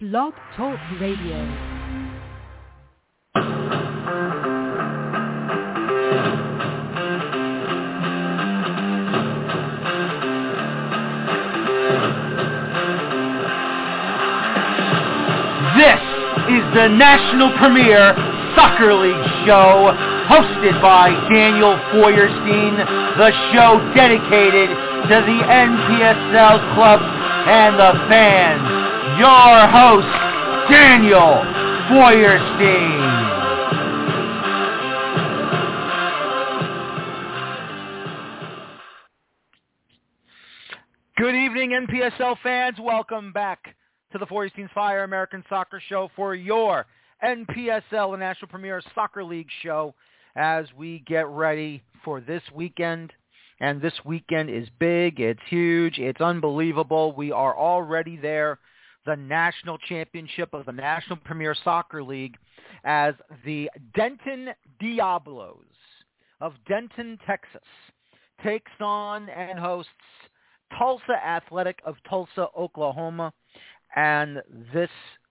Blog Talk Radio. This is the national premiere soccer league show hosted by Daniel Feuerstein, the show dedicated to the NPSL clubs and the fans. Your host, Daniel Feuerstein. Good evening, NPSL fans. Welcome back to the Feuerstein's Fire American Soccer Show for your NPSL, the National Premier Soccer League show, as we get ready for this weekend. And this weekend is big, it's huge, it's unbelievable. We are already there. The national championship of the National Premier Soccer League as the Denton Diablos of Denton, Texas takes on and hosts Tulsa Athletic of Tulsa, Oklahoma. And this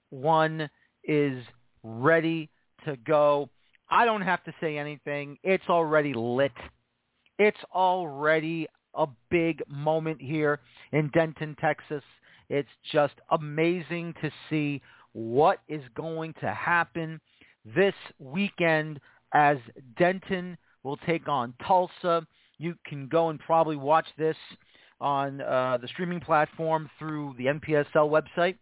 one is ready to go. I don't have to say anything. It's already lit. It's already a big moment here in Denton, Texas. It's just amazing to see what is going to happen this weekend as Denton will take on Tulsa. You can go and probably watch this on uh, the streaming platform through the NPSL website.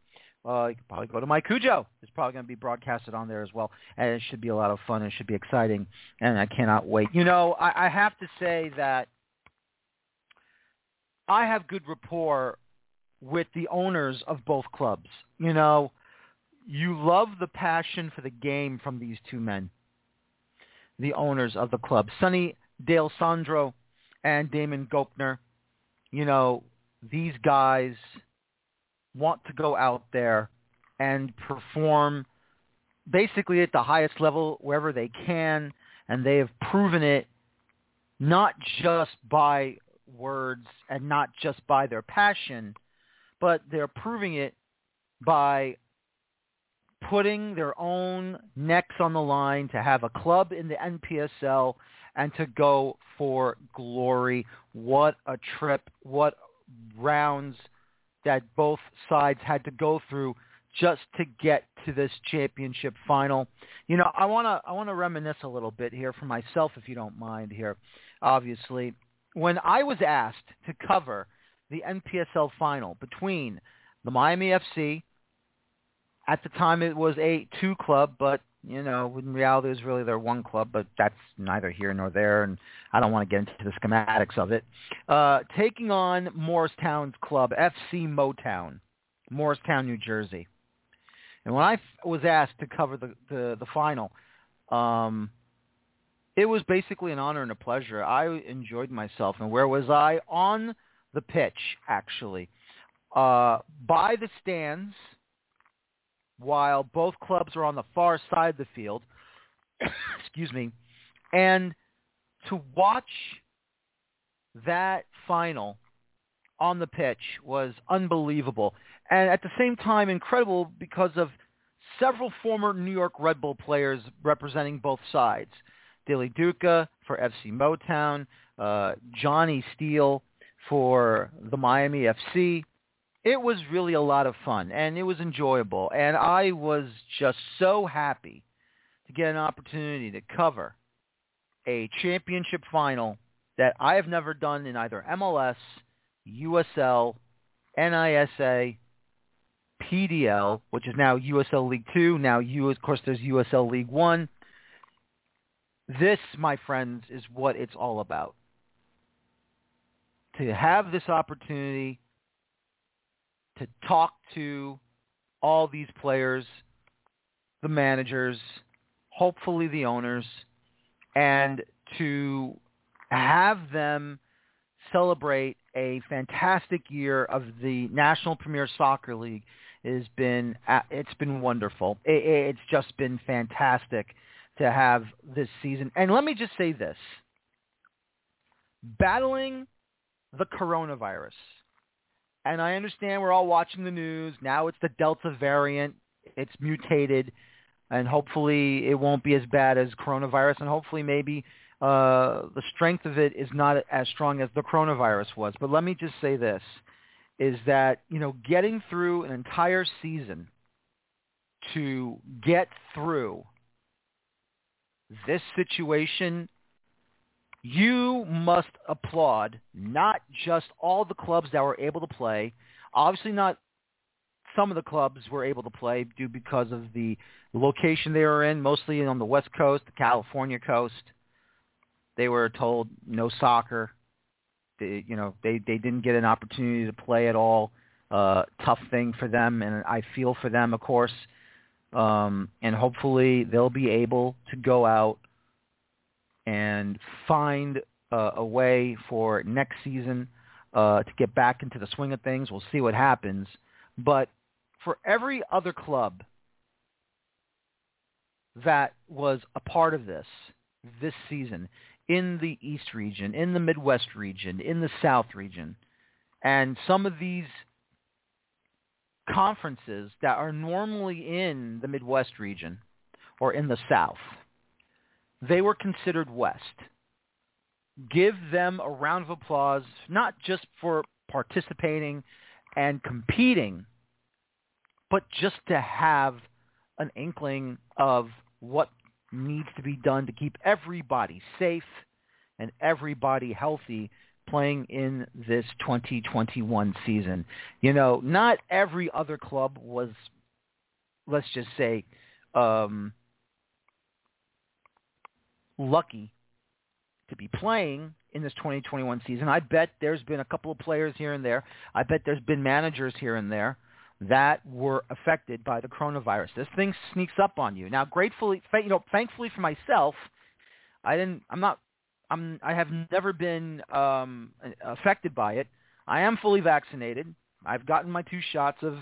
Uh, you can probably go to Mycujoo. It's probably going to be broadcasted on there as well, and it should be a lot of fun. It should be exciting, and I cannot wait. You know, I, I have to say that I have good rapport with the owners of both clubs. You know, you love the passion for the game from these two men, the owners of the club, Sonny D'Alessandro and Damon Gochnour. You know, these guys want to go out there and perform basically at the highest level wherever they can, and they have proven it not just by words and not just by their passion, but they're proving it by putting their own necks on the line to have a club in the NPSL and to go for glory. What a trip. What rounds that both sides had to go through just to get to this championship final. You know, I want to I want to reminisce a little bit here for myself if you don't mind here. Obviously, when I was asked to cover the NPSL final between the Miami FC at the time it was a two club, but you know, in reality, it was really their one club, but that's neither here nor there, and I don't want to get into the schematics of it. Uh, taking on Morristown's club, FC Motown, Morristown, New Jersey. And when I f- was asked to cover the, the, the final, um, it was basically an honor and a pleasure. I enjoyed myself. And where was I? On the pitch, actually. Uh, by the stands – while both clubs are on the far side of the field. excuse me. And to watch that final on the pitch was unbelievable. And at the same time, incredible because of several former New York Red Bull players representing both sides. Dilly Duka for FC Motown, uh, Jonny Steele for the Miami FC, it was really a lot of fun and it was enjoyable. And I was just so happy to get an opportunity to cover a championship final that I have never done in either MLS, USL, NISA, PDL, which is now USL League Two. Now, you, of course, there's USL League One. This, my friends, is what it's all about. To have this opportunity to talk to all these players, the managers, hopefully the owners, and to have them celebrate a fantastic year of the National Premier Soccer League has been uh, it's been wonderful. it's just been fantastic to have this season. And let me just say this. Battling the coronavirus And I understand we're all watching the news. Now it's the Delta variant. It's mutated. And hopefully it won't be as bad as coronavirus. And hopefully maybe uh, the strength of it is not as strong as the coronavirus was. But let me just say this, is that, you know, getting through an entire season to get through this situation you must applaud not just all the clubs that were able to play. Obviously not some of the clubs were able to play due because of the location they were in, mostly on the West Coast, the California coast. They were told no soccer. They, you know, they they didn't get an opportunity to play at all. Uh, tough thing for them, and I feel for them, of course. Um, and hopefully they'll be able to go out and find uh, a way for next season uh, to get back into the swing of things. We'll see what happens. But for every other club that was a part of this this season in the East region, in the Midwest region, in the South region, and some of these conferences that are normally in the Midwest region or in the South they were considered West. Give them a round of applause, not just for participating and competing, but just to have an inkling of what needs to be done to keep everybody safe and everybody healthy playing in this 2021 season. You know, not every other club was, let's just say, um, lucky to be playing in this 2021 season. I bet there's been a couple of players here and there. I bet there's been managers here and there that were affected by the coronavirus. This thing sneaks up on you. Now, gratefully, you know, thankfully for myself, I didn't. I'm not. I'm. I have never been um, affected by it. I am fully vaccinated. I've gotten my two shots of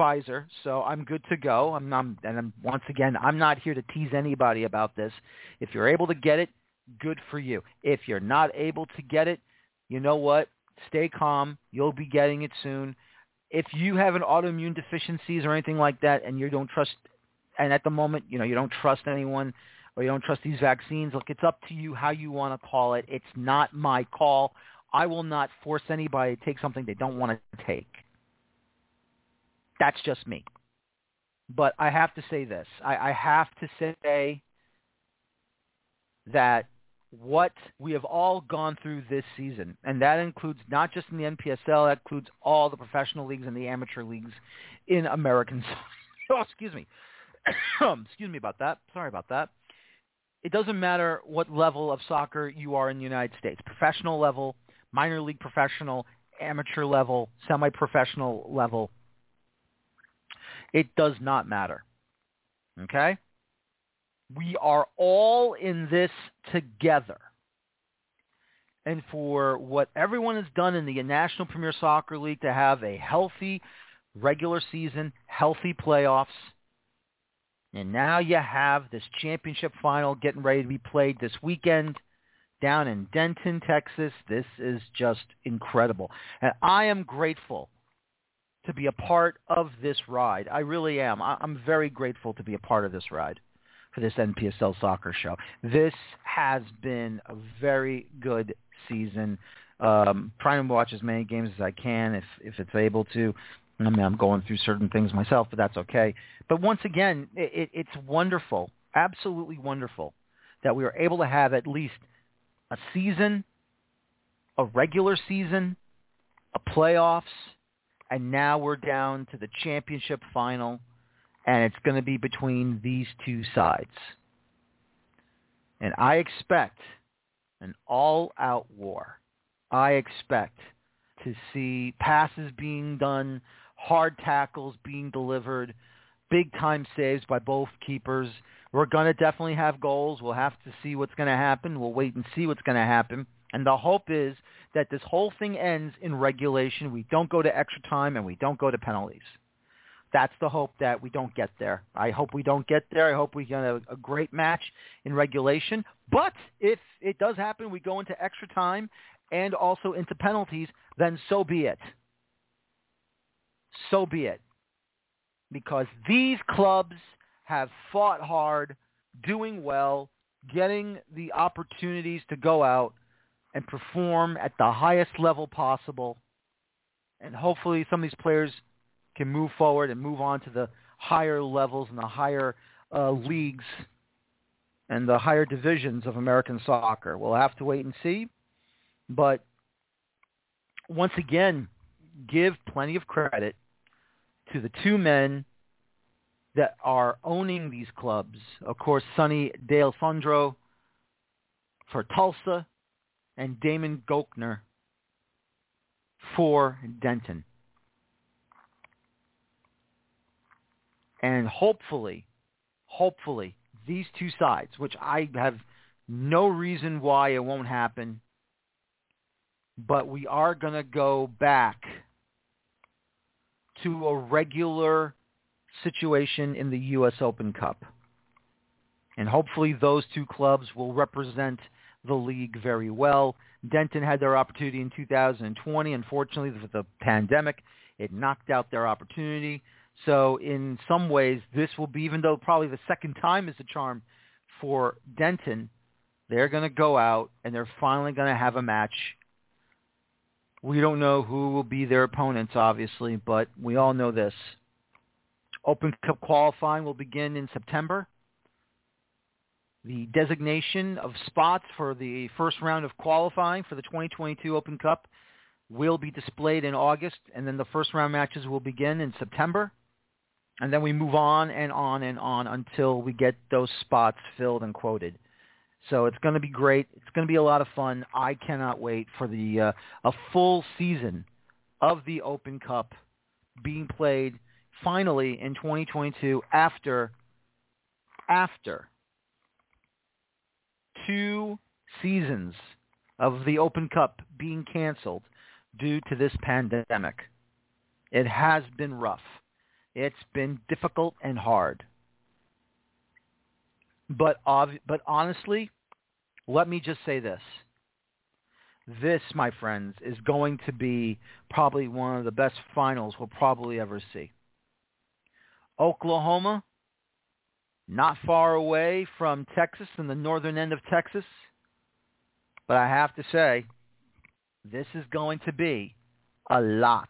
Pfizer, so I'm good to go. I'm, I'm and I'm, once again, I'm not here to tease anybody about this. If you're able to get it, good for you. If you're not able to get it, you know what? Stay calm. You'll be getting it soon. If you have an autoimmune deficiencies or anything like that, and you don't trust, and at the moment, you know, you don't trust anyone or you don't trust these vaccines, look, it's up to you how you want to call it. It's not my call. I will not force anybody to take something they don't want to take. That's just me. But I have to say this. I, I have to say that what we have all gone through this season, and that includes not just in the NPSL, that includes all the professional leagues and the amateur leagues in American oh, excuse me. Um, excuse me about that. Sorry about that. It doesn't matter what level of soccer you are in the United States, professional level, minor league professional, amateur level, semi-professional level. It does not matter. Okay? We are all in this together. And for what everyone has done in the National Premier Soccer League to have a healthy regular season, healthy playoffs, and now you have this championship final getting ready to be played this weekend down in Denton, Texas. This is just incredible. And I am grateful to be a part of this ride. I really am. I'm very grateful to be a part of this ride for this NPSL soccer show. This has been a very good season. Um, trying to watch as many games as I can if if it's able to. I mean, I'm going through certain things myself, but that's okay. But once again, it, it, it's wonderful, absolutely wonderful, that we were able to have at least a season, a regular season, a playoffs, and now we're down to the championship final, and it's going to be between these two sides. And I expect an all-out war. I expect to see passes being done, hard tackles being delivered, big-time saves by both keepers. We're going to definitely have goals. We'll have to see what's going to happen. We'll wait and see what's going to happen. And the hope is that this whole thing ends in regulation. We don't go to extra time and we don't go to penalties. That's the hope that we don't get there. I hope we don't get there. I hope we get a, a great match in regulation. But if it does happen, we go into extra time and also into penalties, then so be it. so be it. Because these clubs have fought hard, doing well, getting the opportunities to go out and perform at the highest level possible. And hopefully some of these players can move forward and move on to the higher levels and the higher uh, leagues and the higher divisions of American soccer. We'll have to wait and see. But once again, give plenty of credit to the two men that are owning these clubs. Of course, Sonny D'Alessandro for Tulsa and Damon Gochnour for Denton. And hopefully, hopefully, these two sides, which I have no reason why it won't happen, but we are going to go back to a regular situation in the U.S. Open Cup. And hopefully those two clubs will represent the league very well. Denton had their opportunity in 2020. Unfortunately, with the pandemic, it knocked out their opportunity. So in some ways, this will be, even though probably the second time is a charm for Denton, they're going to go out and they're finally going to have a match. We don't know who will be their opponents, obviously, but we all know this. Open Cup qualifying will begin in September. The designation of spots for the first round of qualifying for the 2022 Open Cup will be displayed in August, and then the first round matches will begin in September. And then we move on and on and on until we get those spots filled and quoted. So it's going to be great. It's going to be a lot of fun. I cannot wait for the uh, a full season of the Open Cup being played finally in 2022 after after two seasons of the Open Cup being canceled due to this pandemic. It has been rough. It's been difficult and hard. But but honestly, let me just say this. This, my friends, is going to be probably one of the best finals we'll probably ever see. Oklahoma, not far away from Texas in the northern end of Texas. But I have to say, this is going to be a lot,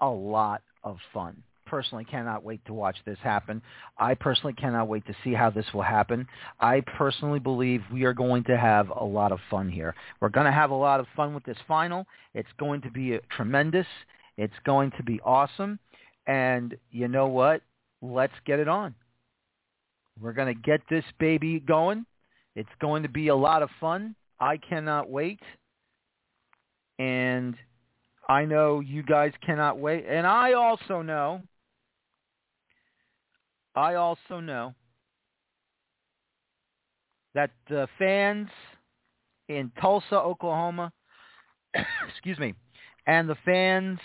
a lot of fun. Personally, cannot wait to watch this happen. I personally cannot wait to see how this will happen. I personally believe we are going to have a lot of fun here. We're going to have a lot of fun with this final. It's going to be tremendous. It's going to be awesome. And you know what? Let's get it on. We're going to get this baby going. It's going to be a lot of fun. I cannot wait. And I know you guys cannot wait. And I also know, I also know that the fans in Tulsa, Oklahoma, excuse me, and the fans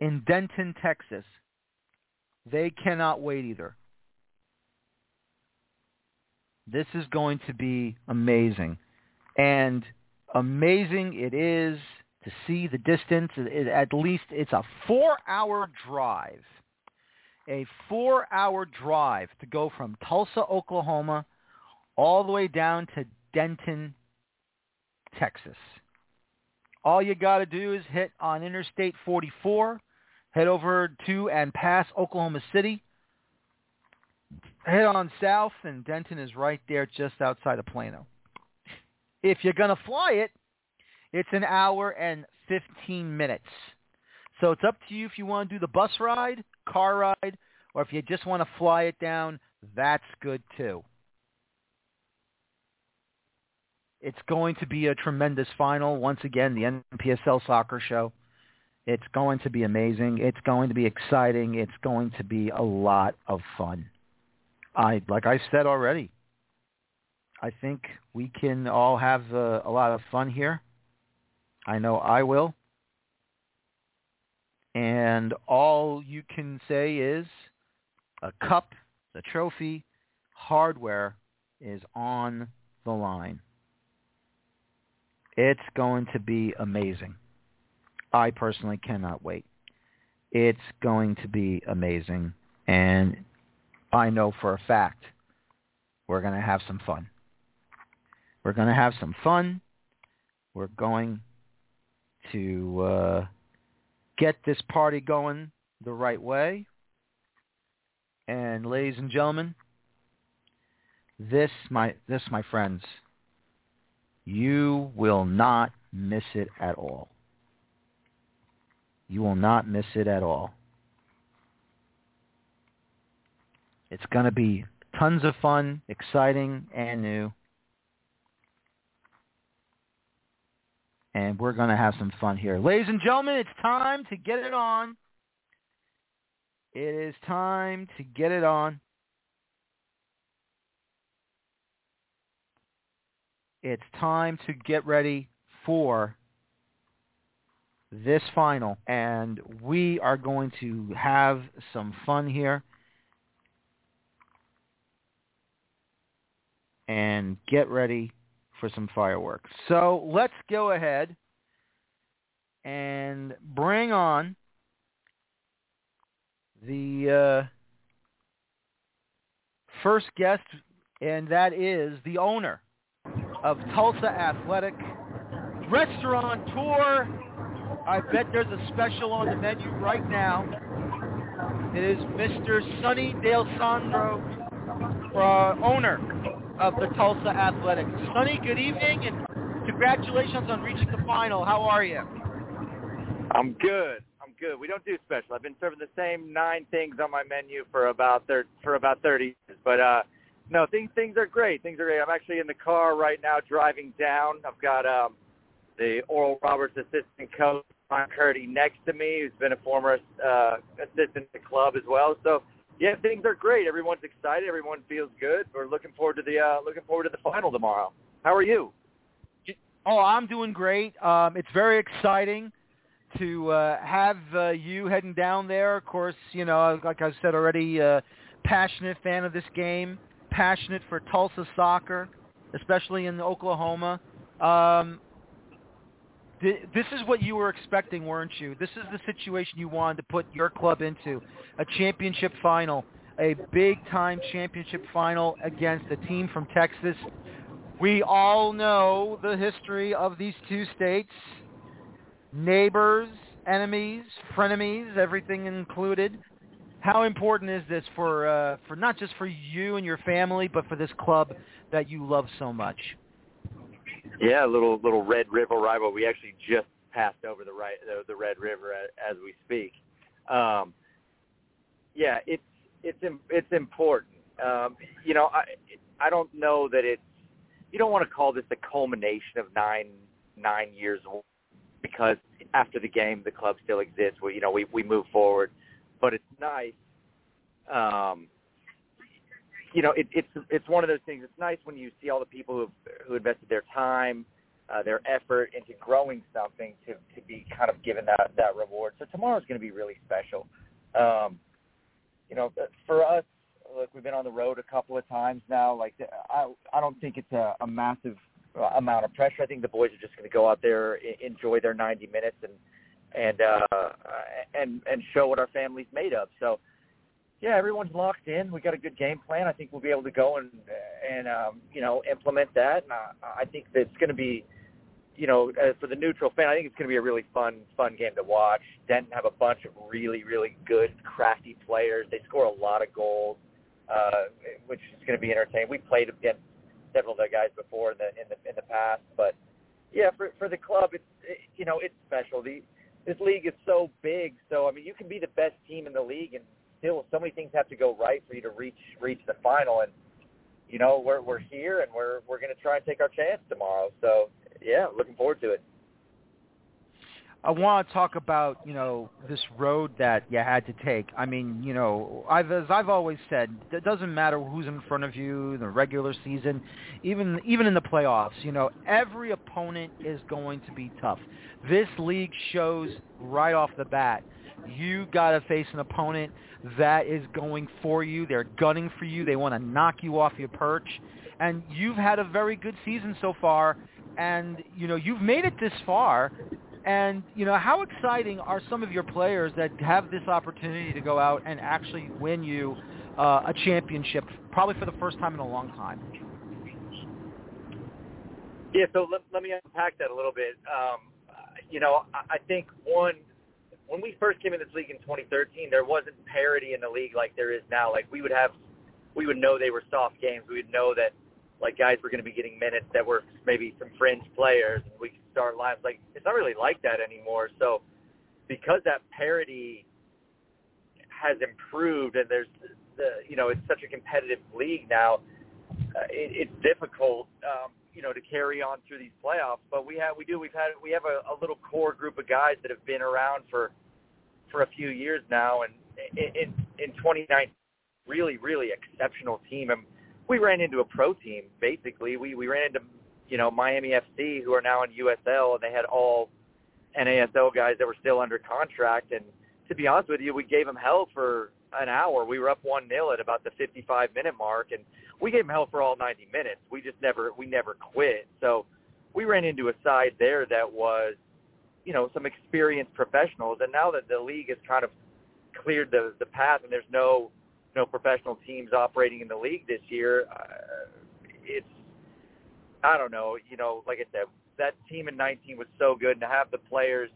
in Denton, Texas they cannot wait either. This is going to be amazing. And amazing it is to see the distance. At least it's a four-hour drive. A four-hour drive to go from Tulsa, Oklahoma, all the way down to Denton, Texas. All you got to do is hit on Interstate 44 head over to and pass Oklahoma City. Head on south, and Denton is right there just outside of Plano. If you're going to fly it, it's an hour and 15 minutes. So it's up to you if you want to do the bus ride, car ride, or if you just want to fly it down, that's good too. It's going to be a tremendous final. Once again, the NPSL soccer show. It's going to be amazing. It's going to be exciting. It's going to be a lot of fun. I like I said already. I think we can all have uh, a lot of fun here. I know I will. And all you can say is a cup, the trophy, hardware is on the line. It's going to be amazing. I personally cannot wait. It's going to be amazing. And I know for a fact we're going to have some fun. We're going to have some fun. We're going to uh, get this party going the right way. And ladies and gentlemen, this my this my friends, you will not miss it at all. You will not miss it at all. It's going to be tons of fun, exciting, and new. And we're going to have some fun here. Ladies and gentlemen, it's time to get it on. It is time to get it on. It's time to get ready for this final. And we are going to have some fun here. And get ready for some fireworks. So let's go ahead and bring on the uh, first guest, and that is the owner of Tulsa Athletic Restaurant Tour. I bet there's a special on the menu right now. It is Mr. Sonny D'Alessandro, uh, owner of the Tulsa Athletics. Sonny, good evening, and congratulations on reaching the final. How are you? I'm good. I'm good. We don't do special. I've been serving the same nine things on my menu for about thir- for about 30 years. But uh, no, things things are great. Things are great. I'm actually in the car right now driving down. I've got um, the Oral Roberts assistant coach Ron Curdy next to me, who's been a former uh, assistant at the club as well. So yeah, things are great. Everyone's excited. Everyone feels good. We're looking forward to the uh, looking forward to the final tomorrow. How are you? Oh, I'm doing great. Um, it's very exciting to uh, have uh, you heading down there. Of course, you know, like I said already, uh, passionate fan of this game, passionate for Tulsa soccer, especially in Oklahoma. Um, this is what you were expecting, weren't you? This is the situation you wanted to put your club into, a championship final, a big-time championship final against a team from Texas. We all know the history of these two states neighbors, enemies, frenemies, everything included. How important is this for uh, for not just for you and your family, but for this club that you love so much? Yeah, little little Red River rival. We actually just passed over the right the, the Red River as, as we speak. Um, yeah, it's it's it's important. Um, you know, I I don't know that it's you don't want to call this the culmination of nine nine years because after the game the club still exists. We you know we we move forward, but it's nice. Um, you know, it, it's it's one of those things. It's nice when you see all the people who who invested their time, uh, their effort into growing something to to be kind of given that that reward. So tomorrow's going to be really special. Um, you know, for us, look, we've been on the road a couple of times now. Like, I I don't think it's a, a massive amount of pressure. I think the boys are just going to go out there, enjoy their 90 minutes, and and uh, and and show what our family's made of. So, yeah, everyone's locked in. We got a good game plan. I think we'll be able to go and and um, you know implement that. And I, I think that it's going to be, you know, uh, for the neutral fan, I think it's going to be a really fun fun game to watch. Denton have a bunch of really really good crafty players. They score a lot of goals, uh, which is going to be entertaining. We played against several of the guys before in the in the in the past. But yeah, for for the club, it's it, you know it's special. The this league is so big, so I mean you can be the best team in the league, and still so many things have to go right for you to reach reach the final. And you know we're we're here, and we're we're going to try and take our chance tomorrow. So yeah, looking forward to it. I want to talk about you know this road that you had to take. I mean, you know, I've as I've always said, it doesn't matter who's in front of you the regular season, even even in the playoffs. You know, every opponent is going to be tough. This league shows right off the bat. You got to face an opponent that is going for you. They're gunning for you. They want to knock you off your perch. And you've had a very good season so far. And, you know, you've made it this far And you know, how exciting are some of your players that have this opportunity to go out and actually win you uh, a championship, probably for the first time in a long time? Yeah, so let, let me unpack that a little bit. Um, you know, I, I think one, when we first came in this league in 2013, there wasn't parity in the league like there is now. Like we would have, we would know they were soft games. We would know that like guys were going to be getting minutes that were maybe some fringe players, and we could start lines. Like it's not really like that anymore. So because that parity has improved, and there's the you know it's such a competitive league now, uh, it, it's difficult. Um, you know, to carry on through these playoffs. But we have, we do, we've had, we have a, a little core group of guys that have been around for, for a few years now. And in, in 2019, really, really exceptional team. And we ran into a pro team, basically. We, we ran into, you know, Miami FC, who are now in USL, and they had all NASL guys that were still under contract. And to be honest with you, we gave them hell for an hour. We were up one nil at about the 55 minute mark, and we gave them hell for all 90 minutes. We just never we never quit. So we ran into a side there that was, you know, some experienced professionals. And now that the league has kind of cleared the the path and there's no no professional teams operating in the league this year, uh, it's I don't know. You know, like I said, that team in 19 was so good, and to have the players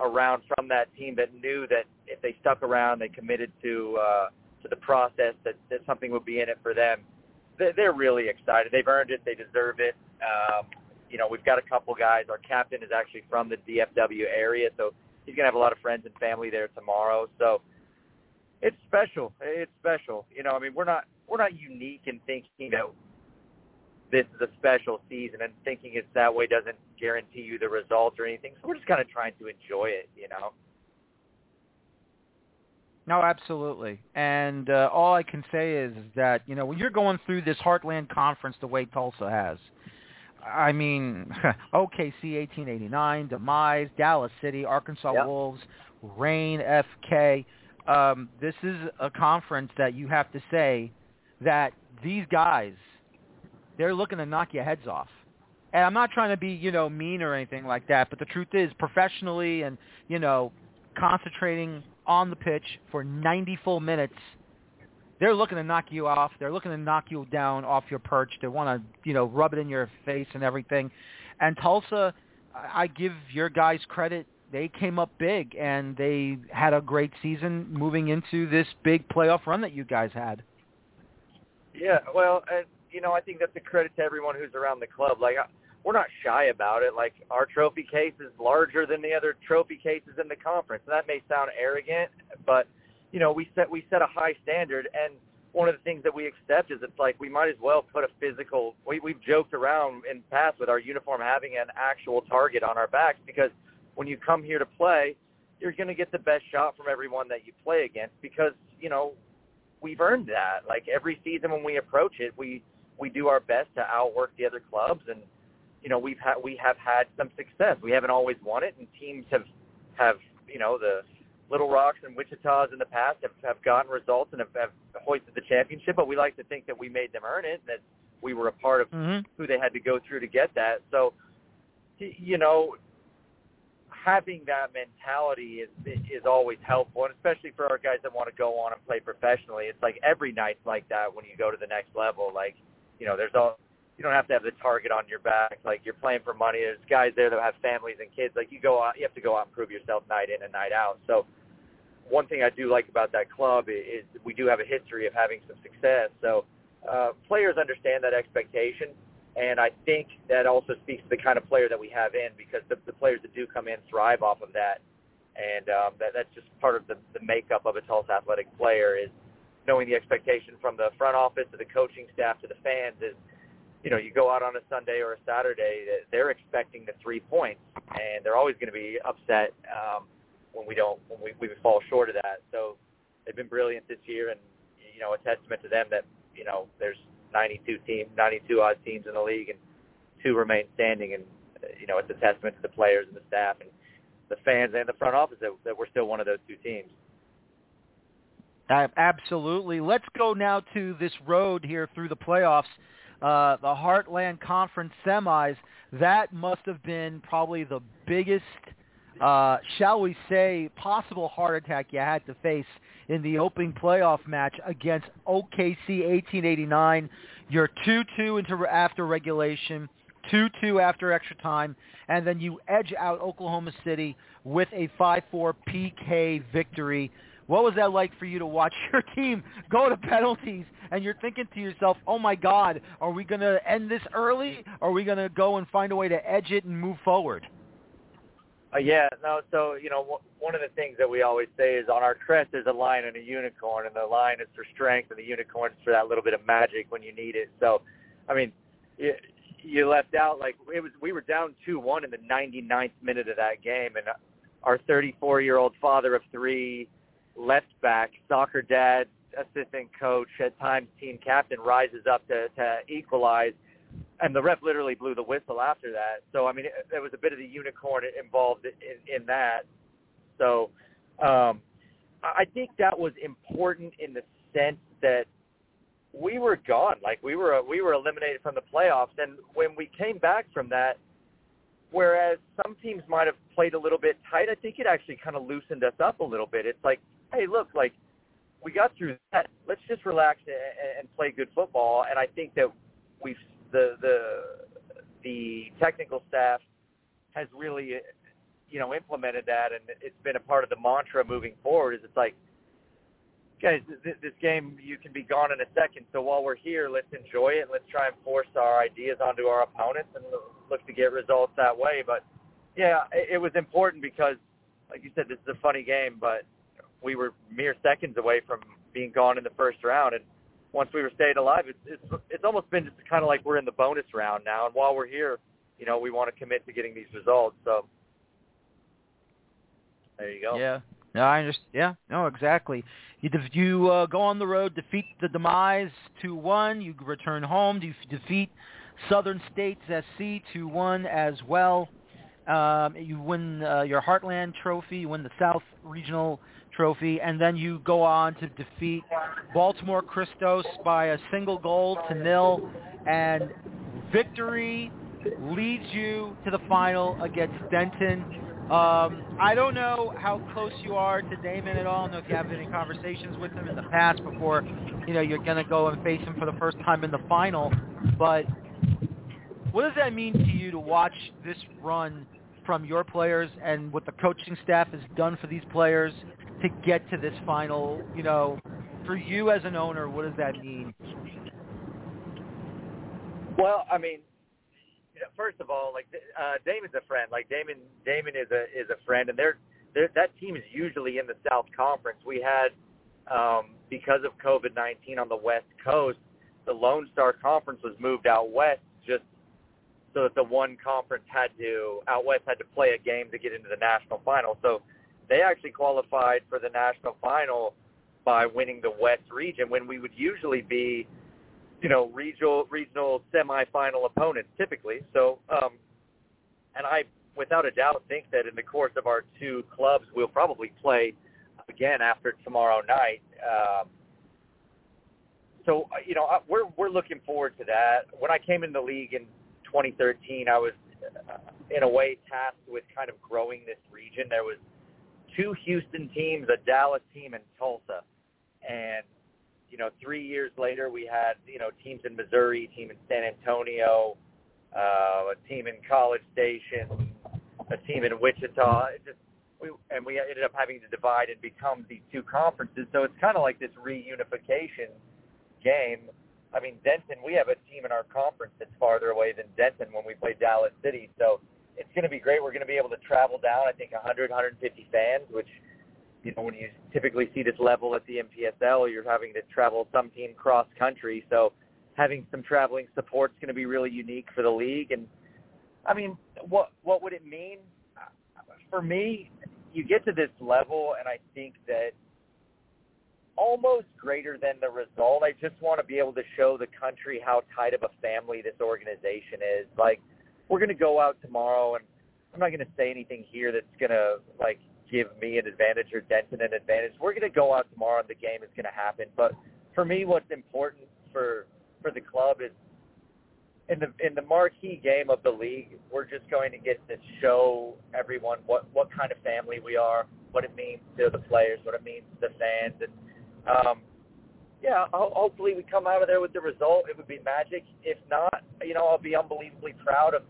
around from that team that knew that if they stuck around, they committed to uh, to the process, that, that something would be in it for them They, they're really excited. They've earned it. They deserve it. Um, you know, we've got a couple guys. Our captain is actually from the DFW area, so he's gonna have a lot of friends and family there tomorrow. So it's special. It's special. You know, I mean, we're not we're not unique in thinking that this is a special season and thinking it's that way doesn't guarantee you the results or anything. So we're just kind of trying to enjoy it. You know. No, absolutely. And uh, all I can say is that, you know, when you're going through this Heartland Conference the way Tulsa has, I mean, OKC 1889, Demize, Dallas City, Arkansas yep. Wolves, Rain, FK. Um, this is a conference that you have to say that these guys, they're looking to knock your heads off. And I'm not trying to be, you know, mean or anything like that, but the truth is professionally and, you know, concentrating on the pitch for 90 full minutes, they're looking to knock you off. They're looking to knock you down off your perch. They want to, you know, rub it in your face and everything. And Tulsa, I give your guys credit. They came up big and they had a great season moving into this big playoff run that you guys had. Yeah, well, and you know, I think that's a credit to everyone who's around the club. Like we're not shy about it. Like our trophy case is larger than the other trophy cases in the conference. And that may sound arrogant, but you know, we set we set a high standard and one of the things that we accept is it's like we might as well put a physical we we've joked around in the past with our uniform having an actual target on our backs because when you come here to play, you're going to get the best shot from everyone that you play against because, you know, we've earned that. Like every season when we approach it, we we do our best to outwork the other clubs and you know we've had we have had some success. We haven't always won it, and teams have have you know the Little Rocks and Wichita's in the past have, have gotten results and have, have hoisted the championship. But we like to think that we made them earn it, that we were a part of mm-hmm. who they had to go through to get that. So you know having that mentality is is always helpful, and especially for our guys that want to go on and play professionally. It's like every night's like that when you go to the next level. Like you know, there's all you don't have to have the target on your back. Like you're playing for money. There's guys there that have families and kids. Like you go out, you have to go out and prove yourself night in and night out. So one thing I do like about that club is we do have a history of having some success. So uh, players understand that expectation, and I think that also speaks to the kind of player that we have in because the, the players that do come in thrive off of that, and um, that, that's just part of the, the makeup of a Tulsa athletic player is knowing the expectation from the front office to the coaching staff to the fans is you know, you go out on a Sunday or a Saturday, they're expecting the three points, and they're always going to be upset um, when we don't, when we, we fall short of that. So they've been brilliant this year, and you know, a testament to them that you know there's 92 teams, 92 odd teams in the league, and two remain standing, and you know, it's a testament to the players and the staff and the fans and the front office that, that we're still one of those two teams. Absolutely. Let's go now to this road here through the playoffs uh, the Heartland Conference semis, that must have been probably the biggest uh, shall we say, possible heart attack you had to face in the opening playoff match against OKC 1889. You're 2-2 into after regulation, 2-2 after extra time, and then you edge out Oklahoma City with a 5-4 PK victory. What was that like for you to watch your team go to penalties and you're thinking to yourself, oh my God, are we going to end this early? Or are we going to go and find a way to edge it and move forward? Uh, yeah, no. So you know, w- one of the things that we always say is on our crest there's a lion and a unicorn, and the lion is for strength, and the unicorn is for that little bit of magic when you need it. So, I mean, you, you left out like it was. We were down two one in the 99th minute of that game, and our 34 year old father of three, left back, soccer dad, assistant coach, at times team captain, rises up to to equalize and the ref literally blew the whistle after that. So I mean, there was a bit of the unicorn involved in, in that. So um, I think that was important in the sense that we were gone, like we were we were eliminated from the playoffs, and when we came back from that, whereas some teams might have played a little bit tight, I think it actually kind of loosened us up a little bit. It's like, hey, look, like we got through that. Let's just relax and, and play good football. And I think that we've the the the technical staff has really you know implemented that, and it's been a part of the mantra moving forward. Is it's like guys, th- this game you can be gone in a second. So while we're here, let's enjoy it. Let's try and force our ideas onto our opponents and look to get results that way. But yeah, it was important because, like you said, this is a funny game, but we were mere seconds away from being gone in the first round, and once we were staying alive, it's it's it's almost been just kind of like we're in the bonus round now. And while we're here, you know, we want to commit to getting these results. So there you go. Yeah. No, I understand. Yeah, no, exactly. You de- you uh, go on the road, defeat the Demize two one. You return home. You defeat Southern States SC two one as well. Um, you win uh, your Heartland Trophy. You win the South Regional Trophy, and then you go on to defeat Baltimore Christos by a single goal to nil, and victory leads you to the final against Denton. Um, I don't know how close you are to Damon at all. I don't know if you have any conversations with him in the past before, you know, you're going to go and face him for the first time in the final. But what does that mean to you to watch this run from your players and what the coaching staff has done for these players to get to this final, you know, for you as an owner, what does that mean? Well, I mean, you know, first of all, like uh, Damon's a friend. Like Damon, Damon is a is a friend, and they're, they're that team is usually in the South Conference. We had um, because of COVID nineteen on the West Coast, the Lone Star Conference was moved out west just so that the one conference had to out west had to play a game to get into the national final. So they actually qualified for the national final by winning the West region when we would usually be, you know, regional regional semifinal opponents typically. So, um, and I, without a doubt, think that in the course of our two clubs, we'll probably play again after tomorrow night. Um, so, you know, we're we're looking forward to that. When I came in the league in 2013, I was uh, in a way tasked with kind of growing this region. There was two Houston teams, a Dallas team, and Tulsa. And you know, three years later, we had you know teams in Missouri, team in San Antonio, uh, a team in College Station, a team in Wichita. It just we and we ended up having to divide and become these two conferences. So it's kind of like this reunification game. I mean, Denton, we have a team in our conference that's farther away than Denton when we play Dallas City. So it's going to be great. We're going to be able to travel down, I think, 100, 150 fans, which, you know, when you typically see this level at the NPSL, you're having to travel some team cross country. So having some traveling support is going to be really unique for the league. And, I mean, what what would it mean? For me, you get to this level, and I think that almost greater than the result. I just want to be able to show the country how tight of a family this organization is. Like – we're going to go out tomorrow, and I'm not going to say anything here that's going to like give me an advantage or Denton an advantage. We're going to go out tomorrow, and the game is going to happen. But for me, what's important for for the club is in the in the marquee game of the league, we're just going to get to show everyone what what kind of family we are, what it means to the players, what it means to the fans, and um, yeah, ho- hopefully we come out of there with the result. It would be magic. If not, you know, I'll be unbelievably proud of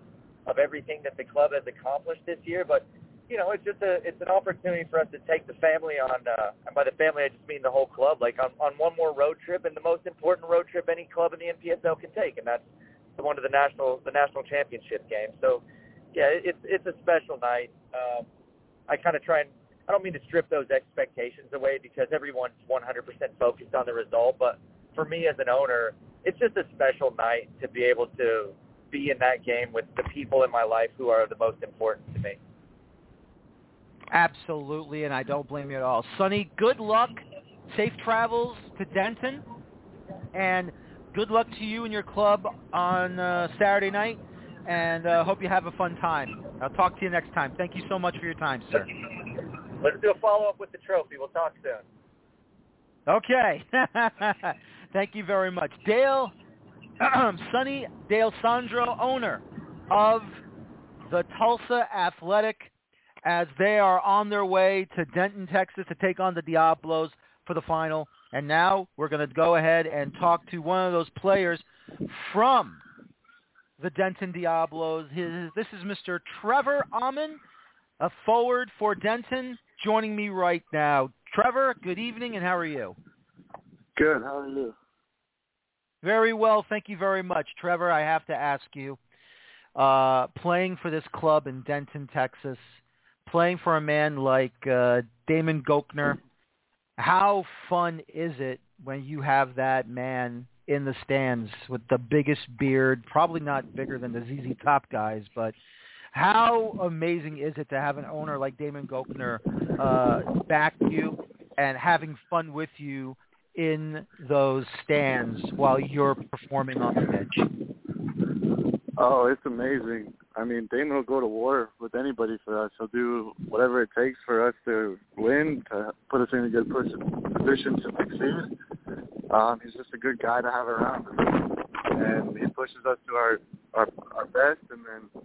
of everything that the club has accomplished this year. But you know, it's just a it's an opportunity for us to take the family on. Uh, and by the family, I just mean the whole club. Like on on one more road trip, and the most important road trip any club in the NPSL can take, and that's the one to the national the national championship game. So, yeah, it, it's it's a special night. Um, I kind of try and I don't mean to strip those expectations away because everyone's 100% focused on the result, but for me as an owner, it's just a special night to be able to be in that game with the people in my life who are the most important to me. Absolutely, and I don't blame you at all. Sonny, good luck, safe travels to Denton, and good luck to you and your club on uh, Saturday night, and uh, hope you have a fun time. I'll talk to you next time. Thank you so much for your time, sir. Let's do a follow-up with the trophy. We'll talk soon. Okay. Thank you very much. Dale, Sonny Dale Sandro, owner of the Tulsa Athletic, as they are on their way to Denton, Texas to take on the Diablos for the final. And now we're going to go ahead and talk to one of those players from the Denton Diablos. His, this is Mr. Trevor Amann, a forward for Denton, joining me right now. Trevor, good evening, and how are you? Good. How are you? Very well, thank you very much. Trevor, I have to ask you, uh, playing for this club in Denton, Texas, playing for a man like uh, Damon Gochnour, how fun is it when you have that man in the stands with the biggest beard, probably not bigger than the ZZ Top guys, but how amazing is it to have an owner like Damon Gochnour uh, back you and having fun with you in those stands while you're performing on the pitch? Oh, it's amazing. I mean, Damon will go to war with anybody for us. He'll do whatever it takes for us to win, to put us in a good position to succeed. Um, he's just a good guy to have around, and he pushes us to our our, our best. And then,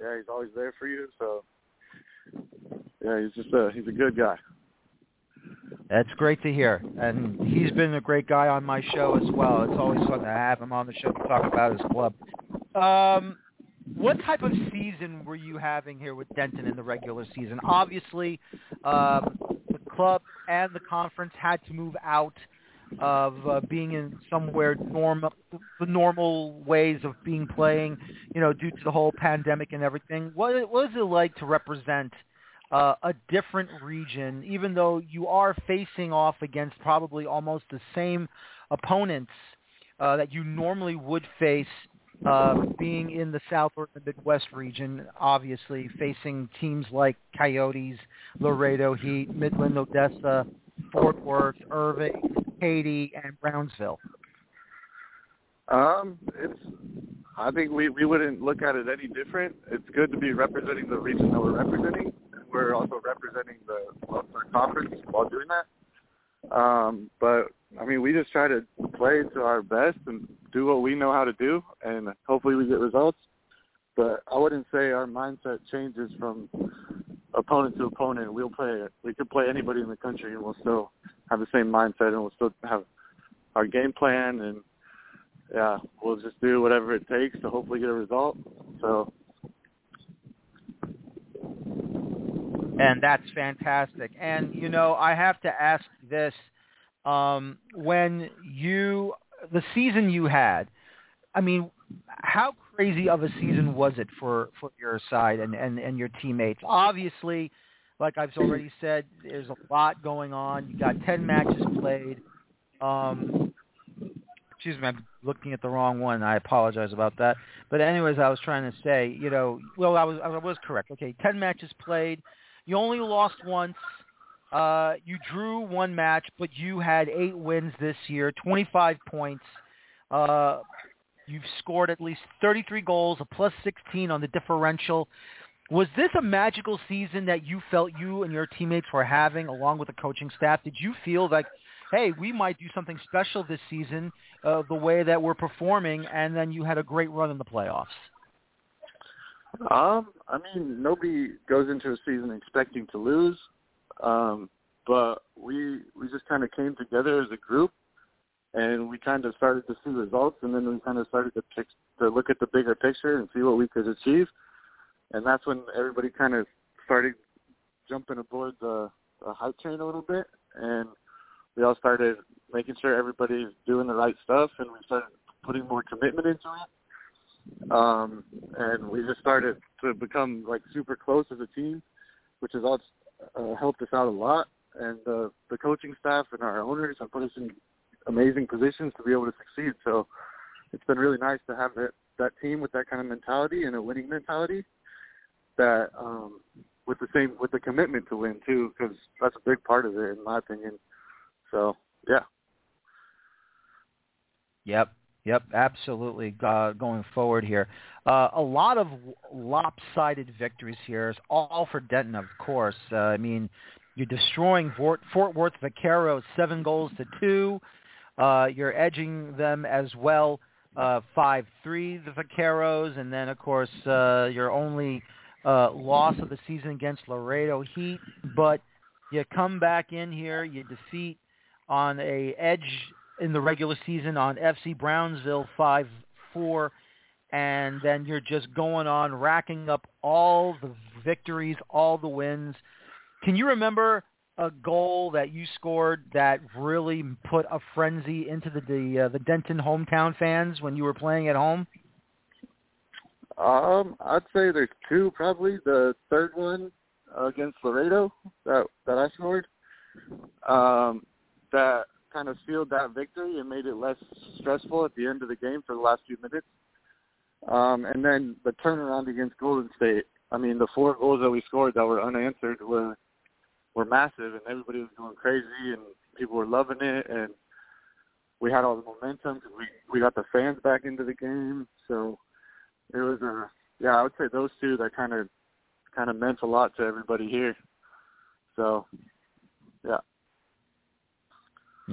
yeah, he's always there for you. So, yeah, he's just a he's a good guy. That's great to hear. And he's been a great guy on my show as well. It's always fun to have him on the show to talk about his club. Um, what type of season were you having here with Denton in the regular season? Obviously, um, the club and the conference had to move out of uh, being in somewhere normal, the normal ways of being playing, you know, due to the whole pandemic and everything. What, what is it like to represent uh, a different region, even though you are facing off against probably almost the same opponents uh, that you normally would face uh, being in the South or the Midwest region, obviously facing teams like Coyotes, Laredo Heat, Midland, Odessa, Fort Worth, Irving, Katy, and Brownsville. Um, it's. I think we we wouldn't look at it any different. It's good to be representing the region that we're representing. We're also representing the our conference while doing that. Um, but I mean, we just try to play to our best and do what we know how to do, and hopefully we get results. But I wouldn't say our mindset changes from opponent to opponent. We'll play. We could play anybody in the country, and we'll still have the same mindset, and we'll still have our game plan, and yeah, we'll just do whatever it takes to hopefully get a result. So. And that's fantastic. And you know, I have to ask this: um, when you the season you had, I mean, how crazy of a season was it for for your side and and and your teammates? Obviously, like I've already said, there's a lot going on. You got ten matches played. Um, excuse me, I'm looking at the wrong one. I apologize about that. But anyways, I was trying to say, you know, well, I was I was correct. Okay, ten matches played. You only lost once. Uh, you drew one match, but you had eight wins this year, 25 points. Uh, you've scored at least 33 goals, a plus 16 on the differential. Was this a magical season that you felt you and your teammates were having along with the coaching staff? Did you feel like hey, we might do something special this season, uh, the way that we're performing, and then you had a great run in the playoffs? Um, I mean, nobody goes into a season expecting to lose, um, but we we just kind of came together as a group, and we kind of started to see results, and then we kind of started to pick, to look at the bigger picture and see what we could achieve, and that's when everybody kind of started jumping aboard the, the hype train a little bit, and we all started making sure everybody's doing the right stuff, and we started putting more commitment into it. Um, and we just started to become like super close as a team, which has also uh, helped us out a lot. And uh, the coaching staff and our owners have put us in amazing positions to be able to succeed. So it's been really nice to have that that team with that kind of mentality and a winning mentality that um, with the same with the commitment to win too, because that's a big part of it in my opinion. So yeah. Yep. Yep, absolutely. Uh, going forward here, uh, a lot of lopsided victories here, all for Denton, of course. Uh, I mean, you're destroying Fort, Fort Worth Vaqueros seven goals to two. Uh, you're edging them as well, uh, five three the Vaqueros, and then of course uh, your only uh, loss of the season against Laredo Heat. But you come back in here, you defeat on a edge in the regular season on FC Brownsville 5-4, and then you're just going on racking up all the victories, all the wins. Can you remember a goal that you scored that really put a frenzy into the the, uh, the Denton hometown fans when you were playing at home? Um, I'd say there's two probably. The third one against Laredo that that I scored. Um, that kind of sealed that victory and made it less stressful at the end of the game for the last few minutes. Um, and then the turnaround against Golden State. I mean, the four goals that we scored that were unanswered were were massive, and everybody was going crazy, and people were loving it, and we had all the momentum because we we got the fans back into the game. So it was a uh, yeah, I would say those two that kind of kind of meant a lot to everybody here. So yeah.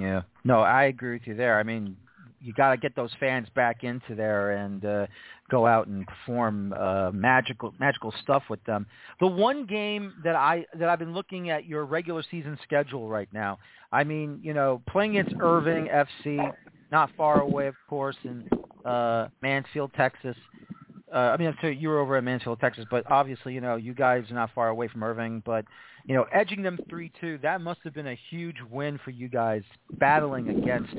Yeah. No, I agree with you there. I mean, you got to get those fans back into there and uh, go out and perform uh, magical magical stuff with them. The one game that I that I've been looking at your regular season schedule right now. I mean, you know, playing against Irving FC, not far away, of course, in uh, Mansfield, Texas. Uh, I mean, I'm sorry, you were over at Mansfield, Texas, but obviously, you know, you guys are not far away from Irving. But you know, edging them 3-2, that must have been a huge win for you guys battling against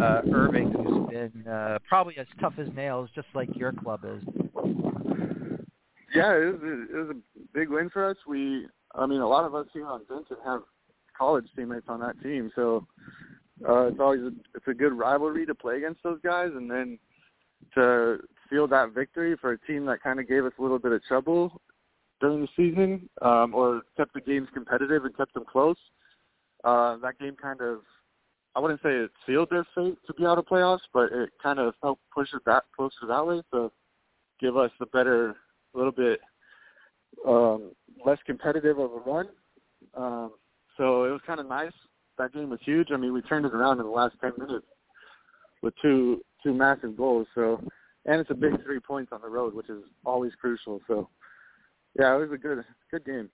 uh, Irving, who's been uh, probably as tough as nails, just like your club is. Yeah, it was, a, it was a big win for us. We, I mean, a lot of us here on Denton have college teammates on that team, so uh, it's always a, it's a good rivalry to play against those guys, and then to seal that victory for a team that kind of gave us a little bit of trouble during the season, um, or kept the games competitive and kept them close. Uh, that game kind of, I wouldn't say it sealed their fate to be out of playoffs, but it kind of helped push it that closer that way to give us a better, a little bit um, less competitive of a run. Um, so it was kind of nice. That game was huge. I mean, we turned it around in the last ten minutes with two two massive goals. So, and it's a big three points on the road, which is always crucial. So yeah, it was a good good game.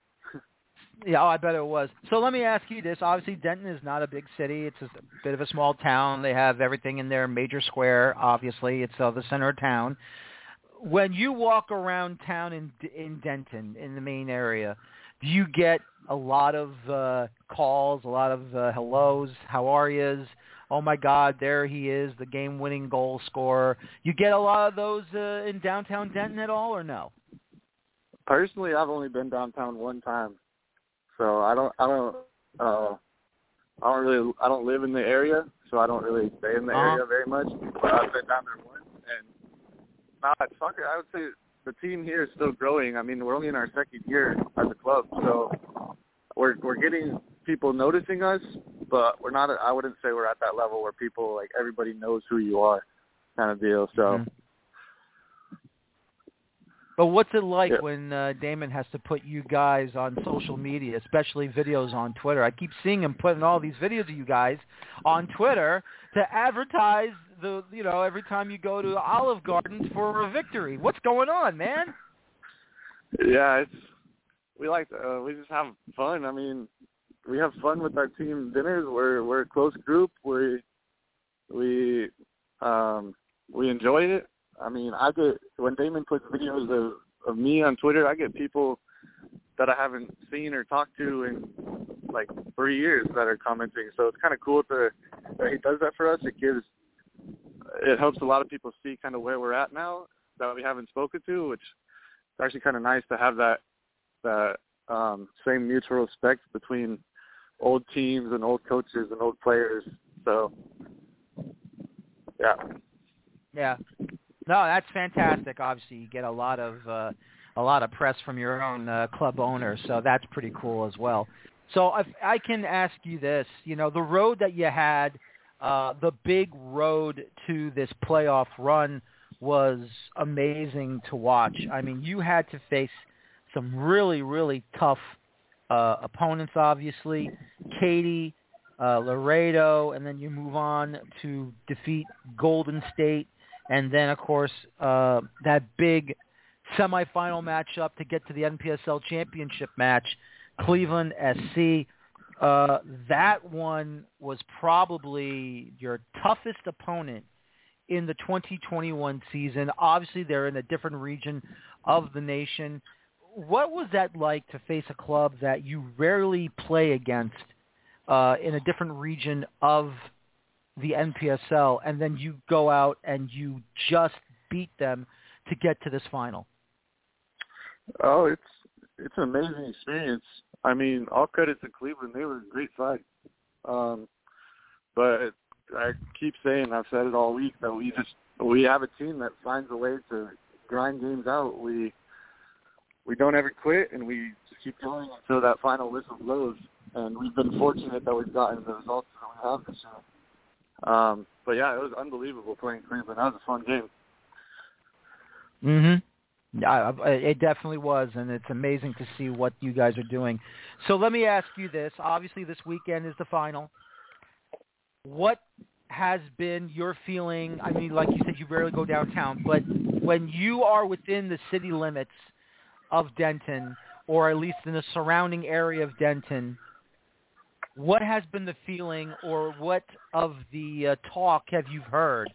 yeah, oh, I bet it was. So let me ask you this. Obviously, Denton is not a big city. It's a bit of a small town. They have everything in their major square. Obviously, it's uh, the center of town. When you walk around town in in Denton, in the main area, do you get a lot of uh, calls, a lot of uh, hellos, how are yous? Oh my God, there he is, the game-winning goal scorer. You get a lot of those uh, in downtown Denton at all, or no? Personally, I've only been downtown one time, so I don't, I don't, uh, I don't really, I don't live in the area, so I don't really stay in the uh-huh. area very much. But I've been down there once, and not soccer. I would say the team here is still growing. I mean, we're only in our second year as a club, so we're we're getting people noticing us, but we're not. I wouldn't say we're at that level where people like everybody knows who you are, kind of deal. So. Mm-hmm But what's it like Yeah. when uh, Damon has to put you guys on social media, especially videos on Twitter? I keep seeing him putting all these videos of you guys on Twitter to advertise the, you know, every time you go to Olive Gardens for a victory. What's going on, man? Yeah, it's we like to, uh, we just have fun. I mean, we have fun with our team dinners. We're we're a close group. We we um we enjoy it. I mean, I get when Damon puts videos of of me on Twitter, I get people that I haven't seen or talked to in like three years that are commenting. So it's kind of cool to that he does that for us. It gives it helps a lot of people see kind of where we're at now that we haven't spoken to, which it's actually kind of nice to have that that um, same mutual respect between old teams and old coaches and old players. So, yeah. Yeah. No, that's fantastic. Obviously, you get a lot of uh, a lot of press from your own uh, club owner, so that's pretty cool as well. So if I can ask you this, you know, the road that you had, uh, the big road to this playoff run was amazing to watch. I mean, you had to face some really, really tough uh, opponents, obviously. Katy, uh, Laredo, and then you move on to defeat Golden State, and then, of course, uh, that big semifinal matchup to get to the NPSL championship match, Cleveland SC. Uh, that one was probably your toughest opponent in the 2021 season. Obviously, they're in a different region of the nation. What was that like to face a club that you rarely play against uh, in a different region of the NPSL, and then you go out and you just beat them to get to this final? Oh, it's it's an amazing experience. I mean, all credit to Cleveland; they were a great fight. Um, but I keep saying, I've said it all week that we just we have a team that finds a way to grind games out. We we don't ever quit, and we just keep going until that final whistle blows. And we've been fortunate that we've gotten the results that we have this year. Um, but yeah, it was unbelievable playing Cleveland. That was a fun game. Mhm. Yeah, it definitely was, and it's amazing to see what you guys are doing. So let me ask you this: obviously, this weekend is the final. What has been your feeling? I mean, like you said, you rarely go downtown, but when you are within the city limits of Denton, or at least in the surrounding area of Denton, what has been the feeling, or what of the uh, talk have you heard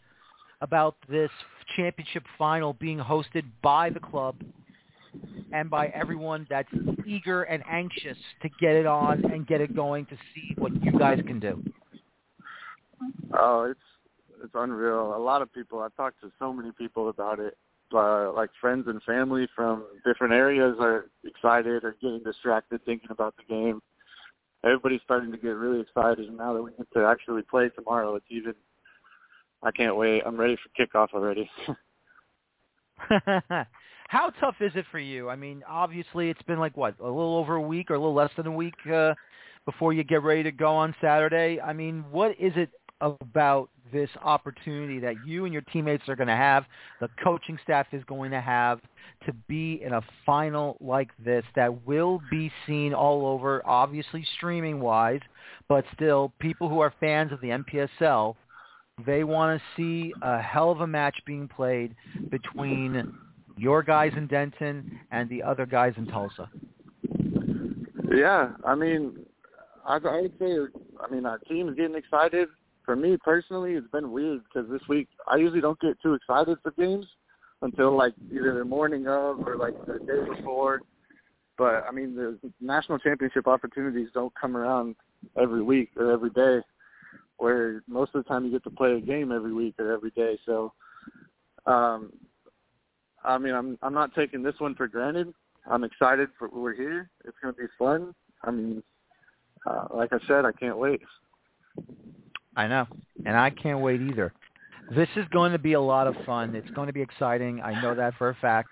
about this championship final being hosted by the club and by everyone that's eager and anxious to get it on and get it going to see what you guys can do. Oh, it's it's unreal. A lot of people. I've talked to so many people about it. Uh, like friends and family from different areas are excited or getting distracted thinking about the game. Everybody's starting to get really excited, and now that we get to actually play tomorrow, it's even. I can't wait. I'm ready for kickoff already. How tough is it for you? I mean, obviously it's been like what, a little over a week or a little less than a week uh, before you get ready to go on Saturday. I mean, what is it about this opportunity that you and your teammates are going to have, the coaching staff is going to have to be in a final like this that will be seen all over, obviously streaming wise, but still people who are fans of the NPSL, they want to see a hell of a match being played between your guys in Denton and the other guys in Tulsa. Yeah, I mean, I, I would say, I mean, our team's getting excited. For me personally, it's been weird because this week I usually don't get too excited for games until like either the morning of or like the day before. But I mean, the national championship opportunities don't come around every week or every day. Where most of the time you get to play a game every week or every day. So, um, I mean, I'm I'm not taking this one for granted. I'm excited for we're here. It's going to be fun. I mean, uh, like I said, I can't wait. I know, and I can't wait either. This is going to be a lot of fun. It's going to be exciting. I know that for a fact.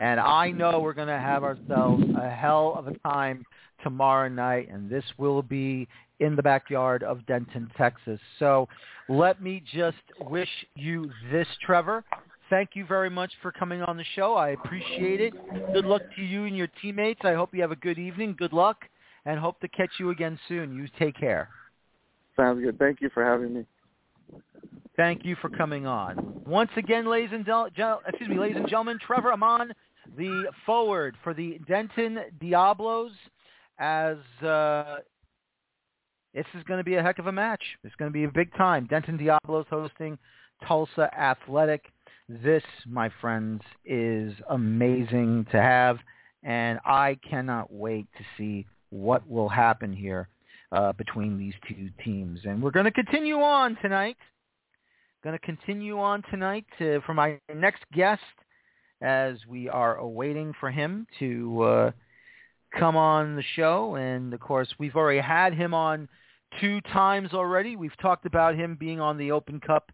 And I know we're going to have ourselves a hell of a time tomorrow night, and this will be in the backyard of Denton, Texas. So let me just wish you this, Trevor. thank you very much for coming on the show. I appreciate it. Good luck to you and your teammates. I hope you have a good evening. Good luck, and hope to catch you again soon. You take care. Sounds good. Thank you for having me. Thank you for coming on. Once again, ladies and del- excuse me, ladies and gentlemen, Trevor Amann, the forward for the Denton Diablos, as uh, this is going to be a heck of a match. It's going to be a big time. Denton Diablos hosting Tulsa Athletic. This, my friends, is amazing to have, and I cannot wait to see what will happen here uh, between these two teams. And we're going to continue on tonight. Going to continue on tonight to, for my next guest as we are awaiting for him to uh, come on the show. And of course, we've already had him on two times already. We've talked about him being on the Open Cup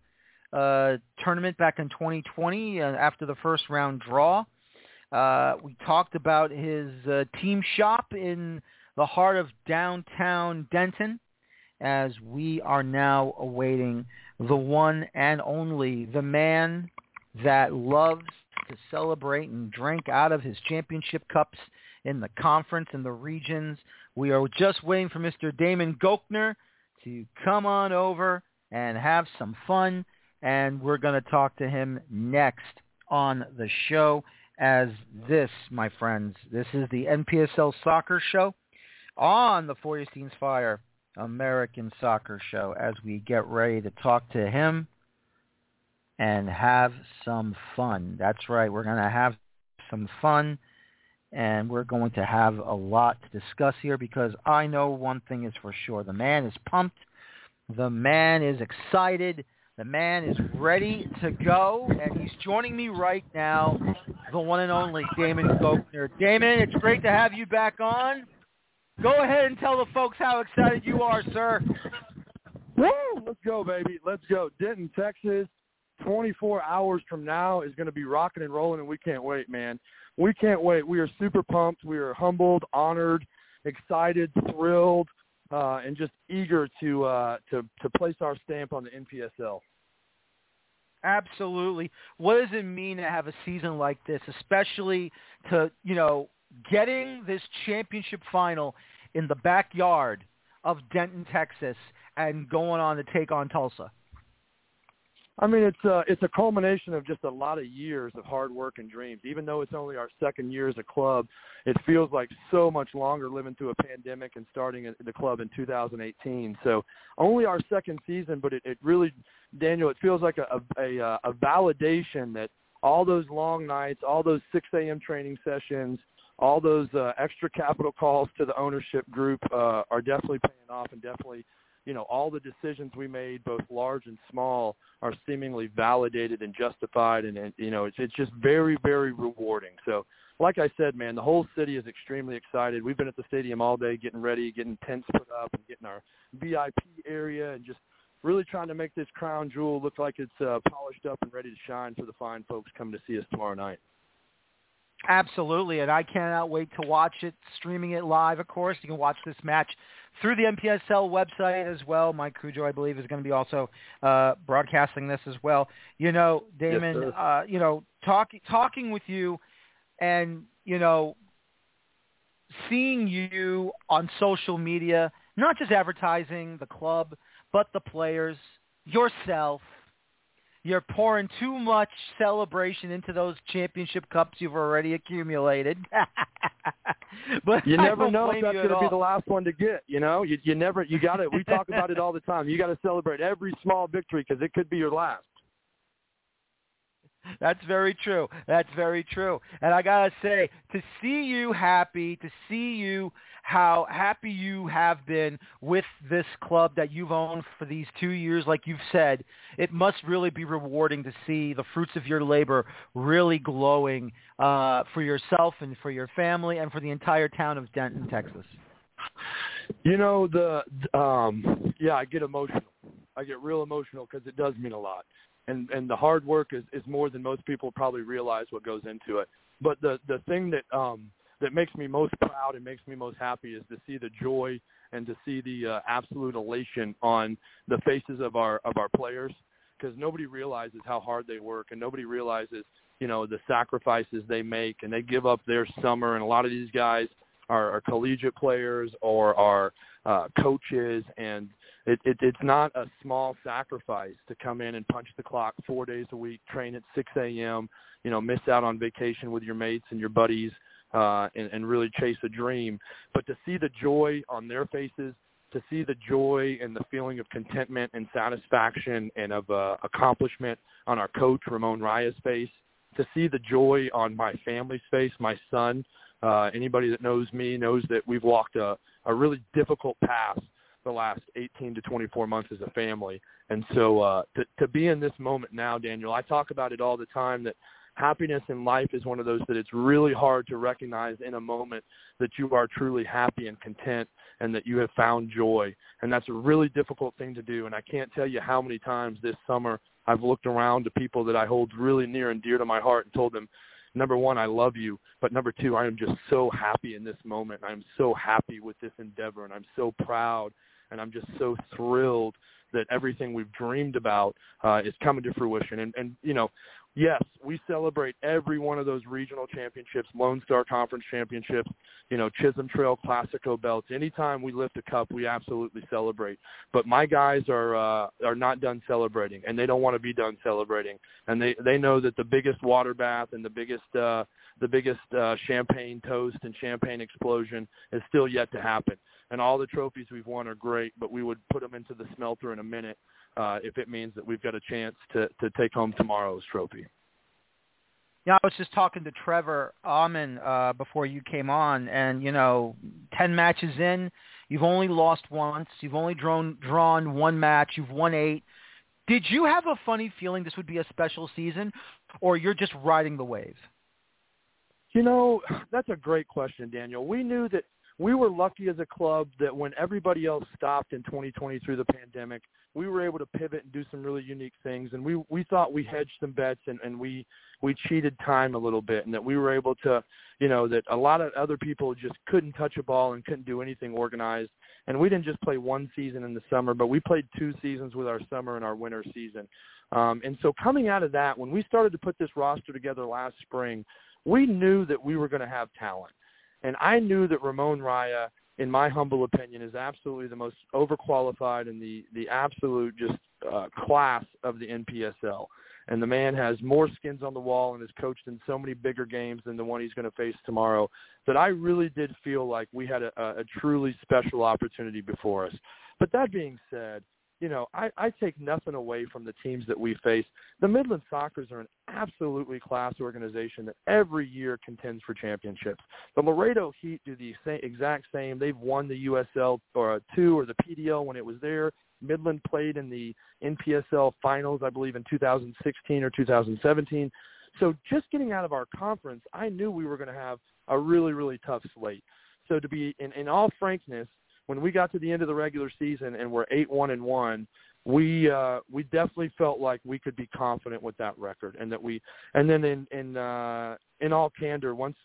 uh, tournament back in 2020 uh, after the first round draw. Uh, we talked about his uh, team shop in the heart of downtown Denton as we are now awaiting the one and only, the man that loves to celebrate and drink out of his championship cups in the conference and the regions. We are just waiting for Mr. Damon Gochnour to come on over and have some fun, and we're going to talk to him next on the show as this, my friends, this is the NPSL Soccer Show on the Feuerstein's Fire American Soccer Show as we get ready to talk to him and have some fun. That's right. We're going to have some fun and we're going to have a lot to discuss here because I know one thing is for sure. The man is pumped. The man is excited. The man is ready to go, and he's joining me right now, the one and only Damon Gochnour. Damon, it's great to have you back on. Go ahead and tell the folks how excited you are, sir. Woo! Let's go, baby. Let's go. Denton, Texas. 24 hours from now is going to be rocking and rolling, and we can't wait, man we can't wait. We are super pumped. We are humbled, honored, excited, thrilled, uh, and just eager to uh, to to place our stamp on the NPSL. Absolutely. What does it mean to have a season like this, especially to you know getting this championship final in the backyard of Denton, Texas, and going on to take on Tulsa? I mean, it's a it's a culmination of just a lot of years of hard work and dreams. Even though it's only our second year as a club, it feels like so much longer living through a pandemic and starting the club in 2018. So only our second season, but it, it really, Daniel, it feels like a a, a, uh, a validation that all those long nights, all those 6 a.m. training sessions, all those uh, extra capital calls to the ownership group uh, are definitely paying off and definitely you know, all the decisions we made, both large and small, are seemingly validated and justified, and, and you know, it's it's just very very rewarding. So, like I said, man, the whole city is extremely excited. We've been at the stadium all day, getting ready, getting tents put up, and getting our VIP area, and just really trying to make this crown jewel look like it's uh, polished up and ready to shine for the fine folks coming to see us tomorrow night. Absolutely, and I cannot wait to watch it, streaming it live, of course. You can watch this match through the NPSL website as well. Mycujoo, I believe, is going to be also uh, broadcasting this as well. You know, Damon, yes, uh, you know, talking talking with you and, you know, seeing you on social media, not just advertising the club, but the players, yourself, you're pouring too much celebration into those championship cups you've already accumulated. but you never know if that's going to be the last one to get. You know, you you never you got to. We talk about it all the time. You got to celebrate every small victory because it could be your last. That's very true. That's very true. And I gotta say, to see you happy, to see you how happy you have been with this club that you've owned for these two years, like you've said, it must really be rewarding to see the fruits of your labor really glowing uh, for yourself and for your family and for the entire town of Denton, Texas. You know the um yeah, I get emotional. I get real emotional because it does mean a lot and and the hard work is is more than most people probably realize what goes into it. But the the thing that um that makes me most proud and makes me most happy is to see the joy and to see the uh, absolute elation on the faces of our of our players because nobody realizes how hard they work and nobody realizes you know the sacrifices they make and they give up their summer and a lot of these guys are, are collegiate players or are uh, coaches and it, it, it's not a small sacrifice to come in and punch the clock four days a week, train at 6 a.m., you know, miss out on vacation with your mates and your buddies, uh, and, and really chase a dream. But to see the joy on their faces, to see the joy and the feeling of contentment and satisfaction and of uh, accomplishment on our coach Ramon Raya's face, to see the joy on my family's face, my son. Uh, anybody that knows me knows that we've walked a, a really difficult path the last 18 to 24 months as a family. And so uh, to, to be in this moment now, Daniel, I talk about it all the time that happiness in life is one of those that it's really hard to recognize in a moment that you are truly happy and content and that you have found joy. And that's a really difficult thing to do. And I can't tell you how many times this summer I've looked around to people that I hold really near and dear to my heart and told them, number one, I love you, but number two, I am just so happy in this moment. I'm so happy with this endeavor, and I'm so proud and I'm just so thrilled that everything we've dreamed about uh, is coming to fruition. And, and you know, yes, we celebrate every one of those regional championships, Lone Star Conference championships, you know, Chisholm Trail Classico belts. Anytime we lift a cup, we absolutely celebrate. But my guys are uh, are not done celebrating, and they don't want to be done celebrating. And they they know that the biggest water bath and the biggest uh, the biggest uh, champagne toast and champagne explosion is still yet to happen and all the trophies we've won are great, but we would put them into the smelter in a minute uh, if it means that we've got a chance to, to take home tomorrow's trophy. Yeah, I was just talking to Trevor Amann uh, before you came on, and you know, ten matches in, you've only lost once, you've only drawn drawn one match, you've won eight. Did you have a funny feeling this would be a special season, or you're just riding the wave? You know, that's a great question, Daniel. We knew that we were lucky as a club that when everybody else stopped in 2020 through the pandemic, we were able to pivot and do some really unique things. And we we thought we hedged some bets and and we we cheated time a little bit, and that we were able to, you know, that a lot of other people just couldn't touch a ball and couldn't do anything organized. And we didn't just play one season in the summer, but we played two seasons with our summer and our winter season. Um, and so coming out of that, when we started to put this roster together last spring, we knew that we were going to have talent and I knew that Ramon Raya, in my humble opinion, is absolutely the most overqualified and the the absolute just uh, class of the NPSL. And the man has more skins on the wall and has coached in so many bigger games than the one he's going to face tomorrow that I really did feel like we had a, a truly special opportunity before us. But that being said, you know, I, I take nothing away from the teams that we face. The Midland Sockers are an absolutely class organization that every year contends for championships. The Laredo Heat do the same, exact same. They've won the USL or uh, two or the PDL when it was there. Midland played in the NPSL finals, I believe, in 2016 or 2017. So just getting out of our conference, I knew we were going to have a really, really tough slate. So to be, in, in all frankness, when we got to the end of the regular season and we're eight one and one, we uh, we definitely felt like we could be confident with that record, and that we and then in in uh, in all candor, once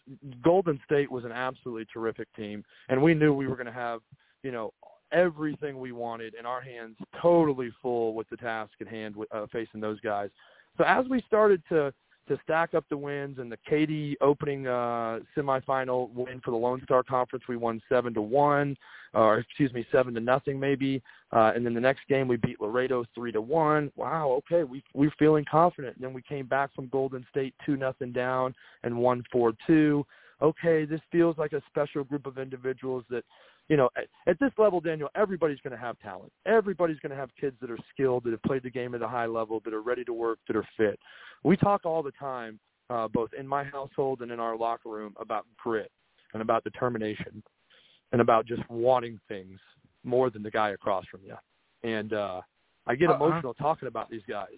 Golden State was an absolutely terrific team, and we knew we were going to have you know everything we wanted in our hands, totally full with the task at hand uh, facing those guys. So as we started to to stack up the wins. And the Katy opening uh, semifinal win for the Lone Star Conference, we won seven to one, or excuse me, seven to nothing maybe. Uh, and then the next game we beat Laredo three to one. Wow, okay, we we're feeling confident. And then we came back from Golden State two nothing down and won four two. Okay, this feels like a special group of individuals that you know, at, at this level, Daniel, everybody's going to have talent. Everybody's going to have kids that are skilled, that have played the game at a high level, that are ready to work, that are fit. We talk all the time, uh, both in my household and in our locker room, about grit and about determination and about just wanting things more than the guy across from you. And uh, I get uh-huh. emotional talking about these guys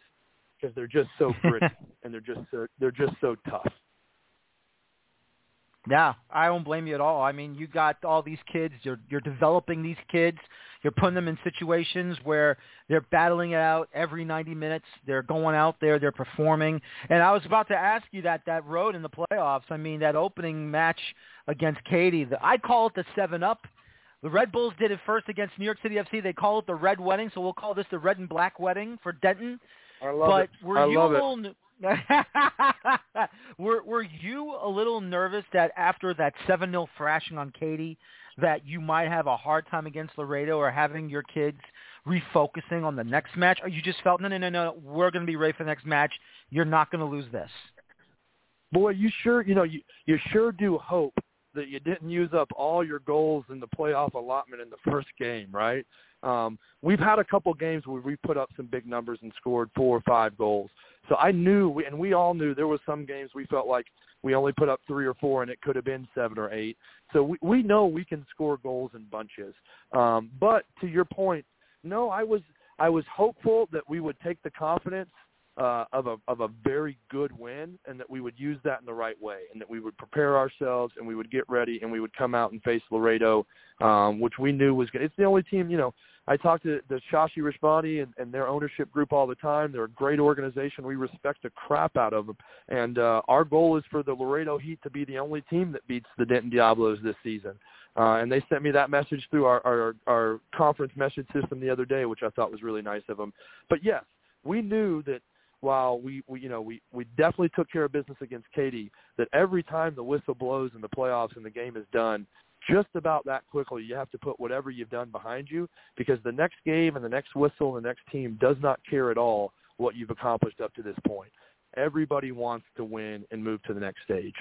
because they're just so gritty and they're just so, they're just so tough. Yeah, I don't blame you at all. I mean, you got all these kids. You're you're developing these kids. You're putting them in situations where they're battling it out every 90 minutes. They're going out there. They're performing. And I was about to ask you that that road in the playoffs. I mean, that opening match against Katy. The, I call it the seven up. The Red Bulls did it first against New York City FC. They call it the Red Wedding, so we'll call this the Red and Black Wedding for Denton. I love but it. were I you love it. were were you a little nervous that after that seven 0 thrashing on Katy, that you might have a hard time against Laredo or having your kids refocusing on the next match? Or you just felt no no no no we're going to be ready for the next match. You're not going to lose this. Boy, you sure you know you you sure do hope that you didn't use up all your goals in the playoff allotment in the first game, right? Um, we've had a couple games where we put up some big numbers and scored four or five goals. So I knew, and we all knew there was some games we felt like we only put up three or four, and it could have been seven or eight. So we, we know we can score goals in bunches. Um, but to your point, no, I was I was hopeful that we would take the confidence uh, of a of a very good win, and that we would use that in the right way, and that we would prepare ourselves, and we would get ready, and we would come out and face Laredo, um, which we knew was good. It's the only team, you know. I talk to the Shashi Rishbani and, and their ownership group all the time. They're a great organization. We respect the crap out of them, and uh, our goal is for the Laredo Heat to be the only team that beats the Denton Diablos this season. Uh, and they sent me that message through our, our our conference message system the other day, which I thought was really nice of them. But yes, we knew that while we, we you know we we definitely took care of business against Katy, that every time the whistle blows in the playoffs and the game is done, just about that quickly you have to put whatever you've done behind you because the next game and the next whistle and the next team does not care at all what you've accomplished up to this point. Everybody wants to win and move to the next stage.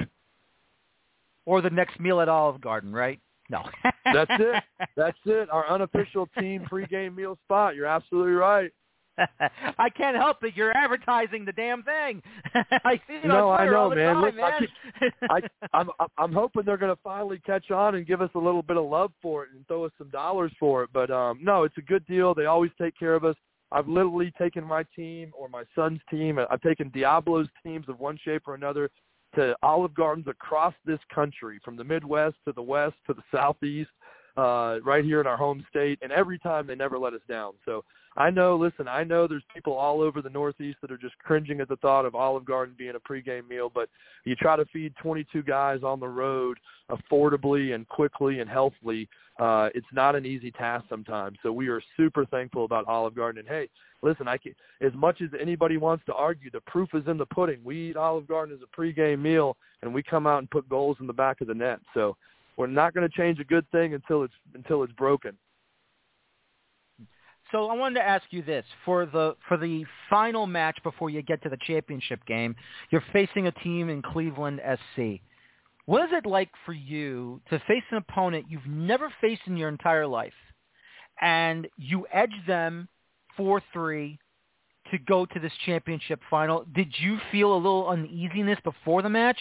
Or the next meal at Olive Garden, right? No. That's it. That's it. Our unofficial team pregame meal spot. You're absolutely right. I can't help it. You're advertising the damn thing. I see it No, on I Twitter know, all the man. time, Look, I man. keep- I, I'm I'm hoping they're going to finally catch on and give us a little bit of love for it and throw us some dollars for it. But um, no, it's a good deal. They always take care of us. I've literally taken my team or my son's team. I've taken Diablo's teams of one shape or another to Olive Gardens across this country, from the Midwest to the West to the Southeast, uh, right here in our home state. And every time they never let us down. So I know, listen, I know there's people all over the Northeast that are just cringing at the thought of Olive Garden being a pregame meal, but you try to feed 22 guys on the road affordably and quickly and healthily. Uh, it's not an easy task sometimes. So we are super thankful about Olive Garden. And hey, listen, I can, as much as anybody wants to argue, the proof is in the pudding. We eat Olive Garden as a pregame meal, and we come out and put goals in the back of the net. So we're not going to change a good thing until it's until it's broken. So I wanted to ask you this for the for the final match before you get to the championship game. You're facing a team in Cleveland SC. What is it like for you to face an opponent you've never faced in your entire life, and you edge them four three to go to this championship final? Did you feel a little uneasiness before the match?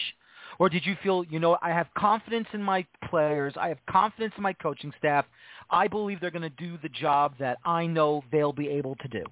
Or did you feel, you know, I have confidence in my players. I have confidence in my coaching staff. I believe they're going to do the job that I know they'll be able to do.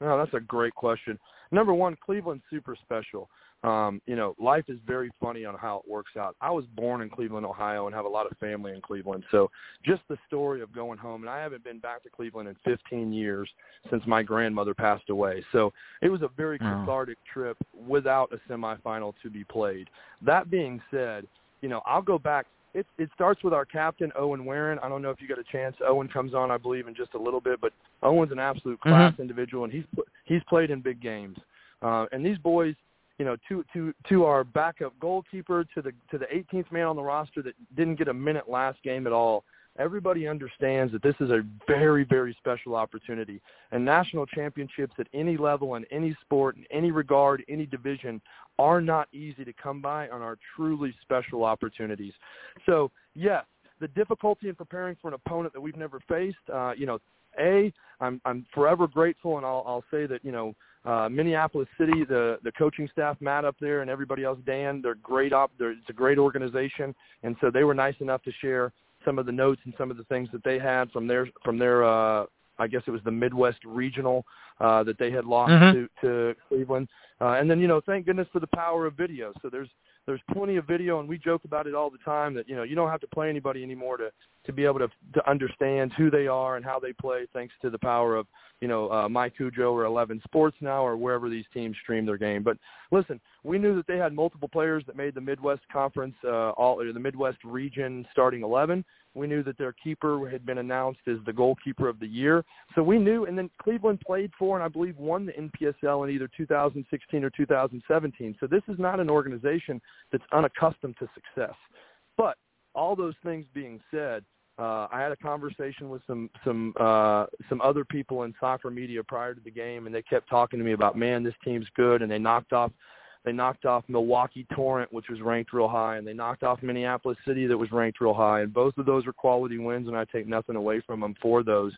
No, that's a great question. Number one, Cleveland's super special. Um, you know, life is very funny on how it works out. I was born in Cleveland, Ohio, and have a lot of family in Cleveland. So just the story of going home, and I haven't been back to Cleveland in 15 years since my grandmother passed away. So it was a very cathartic trip without a semifinal to be played. That being said, you know, I'll go back. It, it starts with our captain, Owen Warren. I don't know if you got a chance. Owen comes on, I believe, in just a little bit, but Owen's an absolute class individual, and he's he's played in big games. Uh, and these boys, you know, to to to our backup goalkeeper, to the to the 18th man on the roster that didn't get a minute last game at all. Everybody understands that this is a very very special opportunity, and national championships at any level in any sport, in any regard, any division, are not easy to come by and are truly special opportunities. So yes, the difficulty in preparing for an opponent that we've never faced, uh, you know, a I'm I'm forever grateful, and I'll I'll say that you know uh, Minneapolis City, the the coaching staff, Matt up there, and everybody else, Dan, they're great op. They're, it's a great organization, and so they were nice enough to share some of the notes and some of the things that they had from their from their uh, I guess it was the Midwest Regional uh, that they had lost Mhm. to to Cleveland, uh, and then you know thank goodness for the power of video. So there's there's plenty of video, and we joke about it all the time that you know you don't have to play anybody anymore to to be able to to understand who they are and how they play, thanks to the power of you know uh, Mycujoo or 11 Sports now or wherever these teams stream their game. But listen, we knew that they had multiple players that made the Midwest Conference, uh, all or the Midwest region starting 11. We knew that their keeper had been announced as the goalkeeper of the year. So we knew, and then Cleveland played for and I believe won the NPSL in either 2016 or 2017. So this is not an organization that's unaccustomed to success. But all those things being said, uh, I had a conversation with some some uh, some other people in soccer media prior to the game, and they kept talking to me about, man, this team's good, and they knocked off they knocked off Milwaukee Torrent, which was ranked real high, and they knocked off Minneapolis City, that was ranked real high. And both of those are quality wins, and I take nothing away from them for those.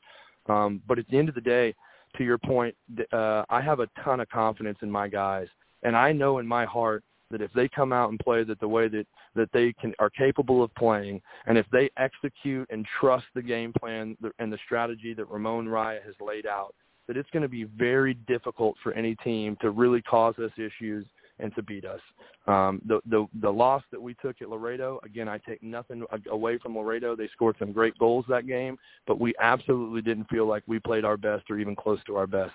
Um, but at the end of the day, to your point, uh, I have a ton of confidence in my guys, and I know in my heart that if they come out and play that the way that that they can are capable of playing, and if they execute and trust the game plan and the strategy that Ramon Raya has laid out, that it's going to be very difficult for any team to really cause us issues and to beat us. Um, the the the loss that we took at Laredo, again, I take nothing away from Laredo. They scored some great goals that game, but we absolutely didn't feel like we played our best or even close to our best.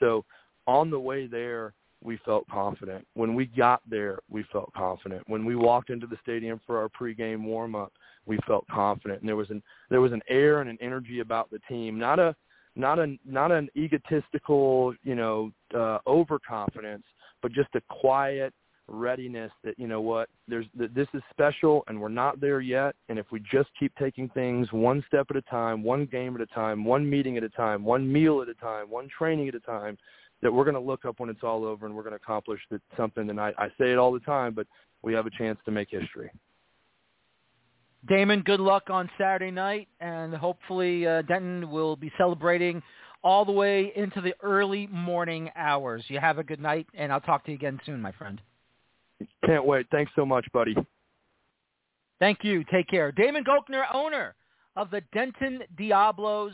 So on the way there, we felt confident. When we got there, we felt confident. When we walked into the stadium for our pregame warm up, we felt confident. And there was an there was an air and an energy about the team, not a not a not an egotistical, you know, uh, overconfidence, but just a quiet readiness that you know what there's that this is special and we're not there yet and if we just keep taking things one step at a time one game at a time one meeting at a time one meal at a time one training at a time that we're going to look up when it's all over and we're going to accomplish that something. And I, I say it all the time, but we have a chance to make history. Damon, good luck on Saturday night, and hopefully uh, Denton will be celebrating all the way into the early morning hours. You have a good night, and I'll talk to you again soon, my friend. Can't wait. Thanks so much, buddy. Thank you. Take care. Damon Gochnour, owner of the Denton Diablos,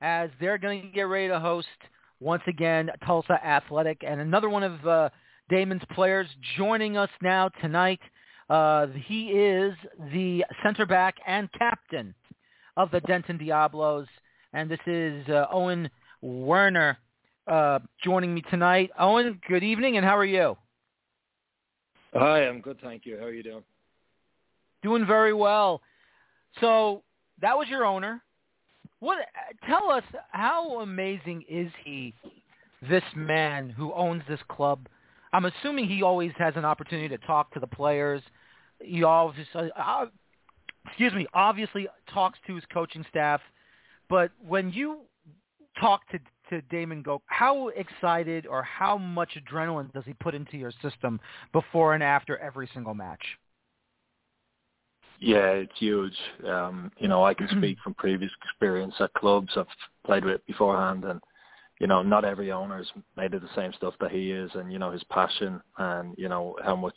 as they're going to get ready to host – once again, Tulsa Athletic. And another one of uh, Damon's players joining us now tonight. Uh, he is the center back and captain of the Denton Diablos. And this is uh, Owen Werner uh, joining me tonight. Owen, good evening, and how are you? Hi, I'm good, thank you. How are you doing? Doing very well. So that was your owner. What? Tell us how amazing is he? This man who owns this club. I'm assuming he always has an opportunity to talk to the players. He always, uh, excuse me, obviously talks to his coaching staff. But when you talk to to Damon Go, how excited or how much adrenaline does he put into your system before and after every single match? Yeah, it's huge. Um, you know, I can mm-hmm. speak from previous experience at clubs I've played with beforehand, and you know, not every owner's made of the same stuff that he is, and you know his passion, and you know how much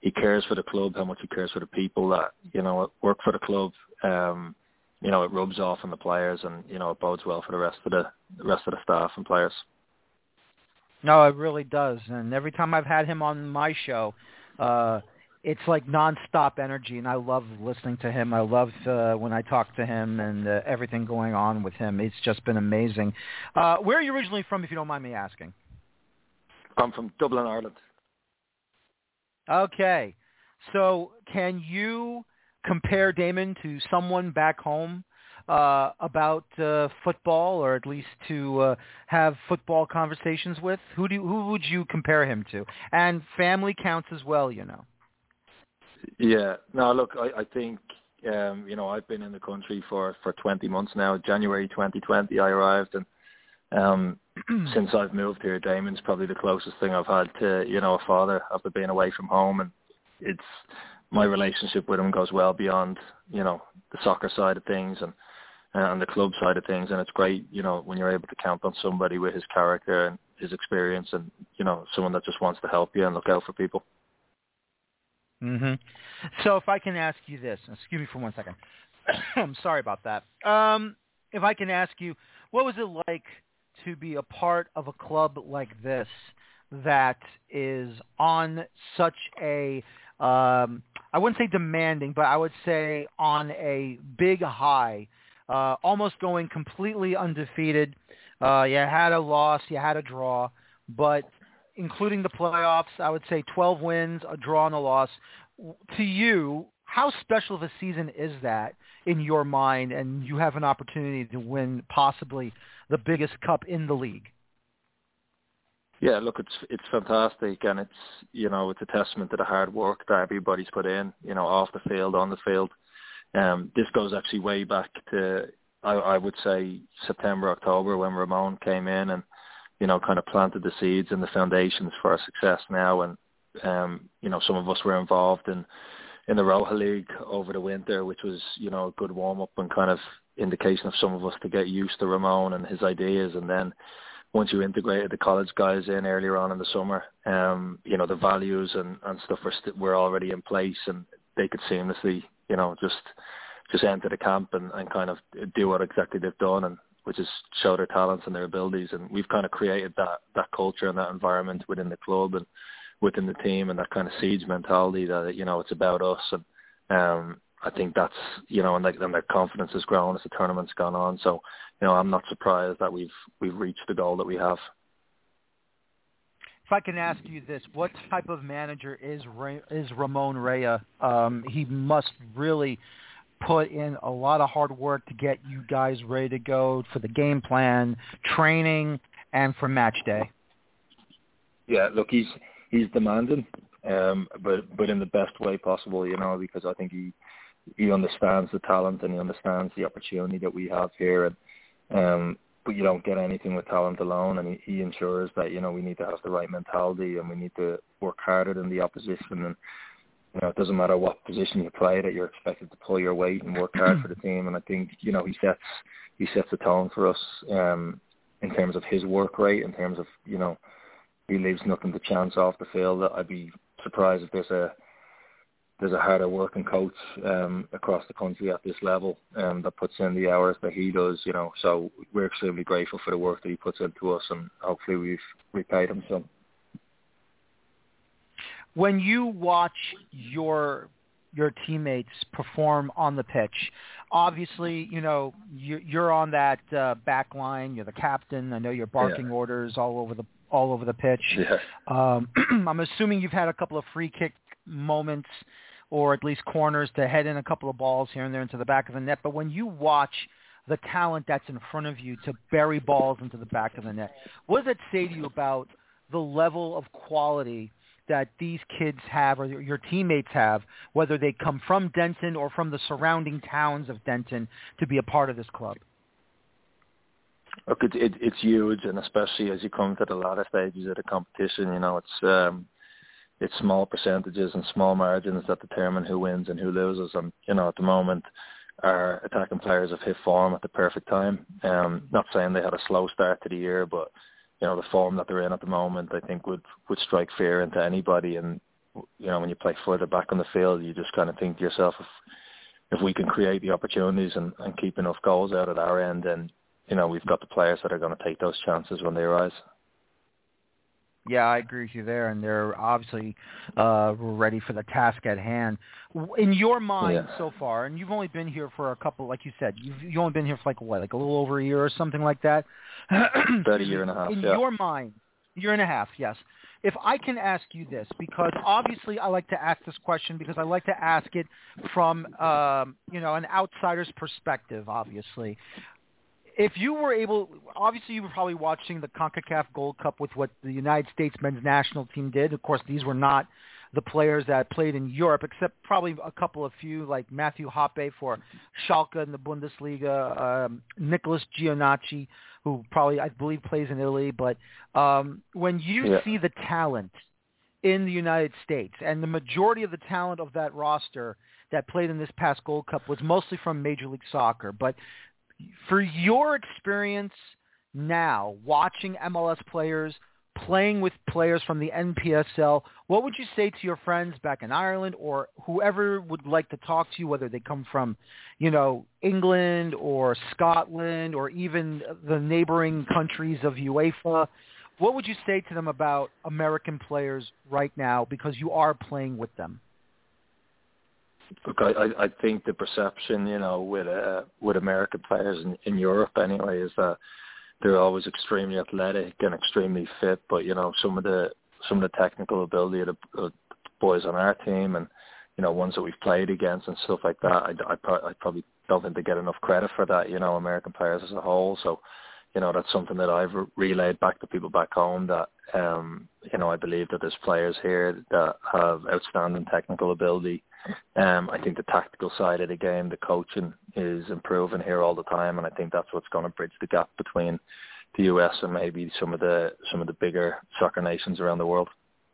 he cares for the club, how much he cares for the people that you know work for the club. Um, you know, it rubs off on the players, and you know it bodes well for the rest of the, the rest of the staff and players. No, it really does. And every time I've had him on my show, uh, it's like nonstop energy, and I love listening to him. I love uh, when I talk to him and uh, everything going on with him. It's just been amazing. Uh, where are you originally from, if you don't mind me asking? I'm from Dublin, Ireland. Okay, so can you compare Damon to someone back home uh, about uh, football, or at least to uh, have football conversations with? Who do you, who would you compare him to? And family counts as well, you know. Yeah. No, look, I, I think um, you know I've been in the country for for 20 months now. January 2020, I arrived, and um, since I've moved here, Damon's probably the closest thing I've had to you know a father after being away from home, and it's my relationship with him goes well beyond you know the soccer side of things and and the club side of things, and it's great you know when you're able to count on somebody with his character and his experience, and you know someone that just wants to help you and look out for people. Mm-hmm. So if I can ask you this, excuse me for one second. I'm sorry about that. Um, if I can ask you, what was it like to be a part of a club like this that is on such a, um, I wouldn't say demanding, but I would say on a big high, uh, almost going completely undefeated. Uh, you had a loss, you had a draw, but including the playoffs, I would say 12 wins, a draw and a loss. To you, how special of a season is that in your mind? And you have an opportunity to win possibly the biggest cup in the league. Yeah, look, it's it's fantastic, and it's you know it's a testament to the hard work that everybody's put in, you know, off the field, on the field. Um, this goes actually way back to I, I would say September, October when Ramon came in and you know kind of planted the seeds and the foundations for our success now. And um, you know some of us were involved in in the Roja League over the winter, which was you know a good warm up and kind of indication of some of us to get used to Ramon and his ideas, and then once you integrated the college guys in earlier on in the summer, um, you know, the values and, and stuff were, st- were already in place and they could seamlessly, you know, just just enter the camp and, and kind of do what exactly they've done and which show their talents and their abilities and we've kind of created that that culture and that environment within the club and within the team and that kind of siege mentality that you know it's about us and um I think that's you know, and like and their confidence has grown as the tournament's gone on. So, you know, I'm not surprised that we've we've reached the goal that we have. If I can ask you this, what type of manager is Ray, is Ramon Raya? Um, he must really put in a lot of hard work to get you guys ready to go for the game plan, training, and for match day. Yeah, look, he's he's demanding, um, but but in the best way possible, you know, because I think he he understands the talent and he understands the opportunity that we have here. And um, but you don't get anything with talent alone. And he, he ensures that you know we need to have the right mentality and we need to work harder than the opposition. And you know it doesn't matter what position you play that you're expected to pull your weight and work hard for the team. And I think you know he sets he sets the tone for us um, in terms of his work rate, in terms of you know he leaves nothing to chance off the field. I'd be surprised if there's a there's a harder working coach um, across the country at this level um, that puts in the hours that he does, you know. So we're extremely grateful for the work that he puts into us, and hopefully we've repaid him some. When you watch your your teammates perform on the pitch, obviously, you know you're on that uh, back line. You're the captain. I know you're barking yeah. orders all over the all over the pitch. Yeah. Um, I'm assuming you've had a couple of free kick moments or at least corners to head in a couple of balls here and there into the back of the net. But when you watch the talent that's in front of you to bury balls into the back of the net, what does that say to you about the level of quality that these kids have or your teammates have, whether they come from Denton or from the surrounding towns of Denton to be a part of this club? Look, it, it, it's huge, and especially as you come to the latter stages of the competition, you know, it's um, it's small percentages and small margins that determine who wins and who loses. And you know, at the moment, our attacking players have hit form at the perfect time. Um, not saying they had a slow start to the year, but you know, the form that they're in at the moment, I think would would strike fear into anybody. And you know, when you play further back on the field, you just kind of think to yourself, if if we can create the opportunities and, and keep enough goals out at our end, then you know we've got the players that are going to take those chances when they arise. Yeah, I agree with you there, and they're obviously uh, ready for the task at hand. In your mind yeah. so far, and you've only been here for a couple, like you said, you've, you've only been here for like what, like a little over a year or something like that. About a year and a half. In yeah. your mind, year and a half, yes. If I can ask you this, because obviously I like to ask this question because I like to ask it from um, you know an outsider's perspective. Obviously, if you were able, obviously you were probably watching the CONCACAF Gold Cup with what the United States men's national team did. Of course, these were not the players that played in Europe, except probably a couple of few, like Matthew Hoppe for Schalke in the Bundesliga, um, Nicholas Gioacchini, who probably, I believe, plays in Italy. But um, when you yeah. see the talent in the United States, and the majority of the talent of that roster that played in this past Gold Cup was mostly from Major League Soccer, but for your experience now watching MLS players playing with players from the NPSL, what would you say to your friends back in Ireland or whoever would like to talk to you, whether they come from, you know, England or Scotland or even the neighboring countries of UEFA? What would you say to them about American players right now because you are playing with them? Look, I, I think the perception, you know, with uh, with American players in, in Europe anyway, is that they're always extremely athletic and extremely fit. But you know, some of the some of the technical ability of the, the boys on our team, and you know ones that we've played against and stuff like that. I, I, I probably don't think they get enough credit for that. You know, American players as a whole. So, you know, that's something that I've relayed back to people back home that um, you know I believe that there's players here that have outstanding technical ability. Um, I think the tactical side of the game, the coaching is improving here all the time, and I think that's what's going to bridge the gap between the US and maybe some of the some of the bigger soccer nations around the world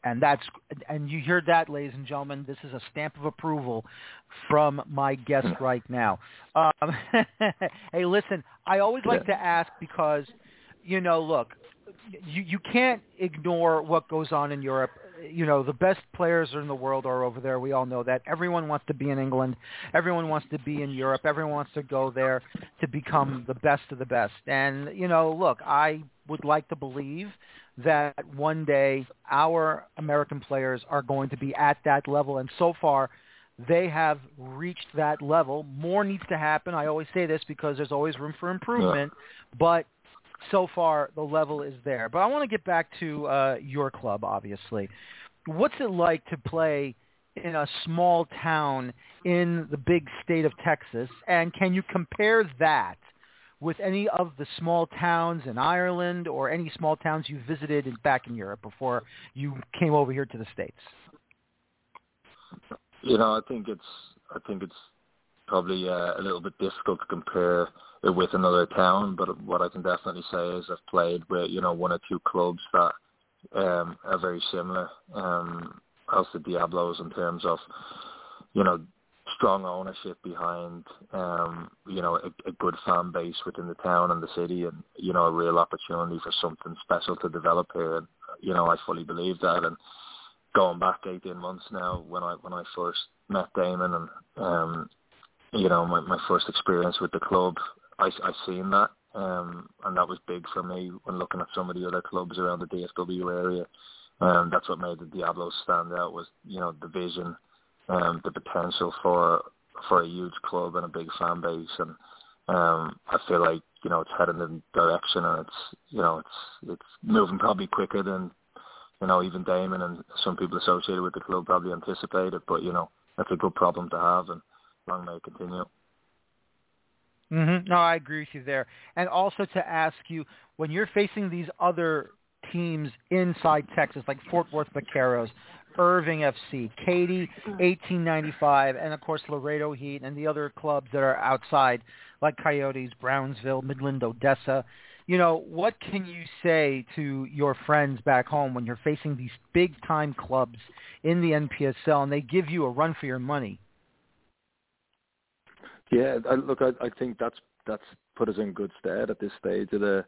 and that's and you heard that, ladies and gentlemen. This is a stamp of approval from my guest hmm. right now. Um, hey, listen, I always like to ask because, you know, look, you you can't ignore what goes on in Europe. You know, the best players in the world are over there. We all know that. Everyone wants to be in England. Everyone wants to be in Europe. Everyone wants to go there to become the best of the best. And you know, look, I would like to believe that one day our American players are going to be at that level. And so far, they have reached that level. More needs to happen. I always say this because there's always room for improvement, yeah. but so far the level is there. But I want to get back to uh, your club, obviously. What's it like to play in a small town in the big state of Texas? And can you compare that with any of the small towns in Ireland or any small towns you visited back in Europe before you came over here to the states? You know, I think it's I think it's probably uh, a little bit difficult to compare it with another town, but what I can definitely say is I've played with you know one or two clubs that um, are very similar. Um, as the Diablos in terms of you know strong ownership behind um, you know a, a good fan base within the town and the city, and you know a real opportunity for something special to develop here. And you know I fully believe that. And going back 18 months now, when I when I first met Damon and um, you know my my first experience with the club, I I seen that. Um, and that was big for me when looking at some of the other clubs around the DFW area. Um, that's what made the Diablos stand out was, you know, the vision, um, the potential for for a huge club and a big fan base, and um, I feel like you know it's heading in the direction, and it's you know it's it's moving probably quicker than you know even Damon and some people associated with the club probably anticipated. But you know that's a good problem to have, and long may continue. Mm-hmm. No, I agree with you there. And also to ask you, when you're facing these other teams inside Texas, like Fort Worth Vaqueros, Irving FC, Katy, 1895, and of course Laredo Heat and the other clubs that are outside, like Coyotes, Brownsville, Midland, Odessa. You know, what can you say to your friends back home when you're facing these big-time clubs in the NPSL and they give you a run for your money? Yeah, I, look, I, I think that's that's put us in good stead at this stage of the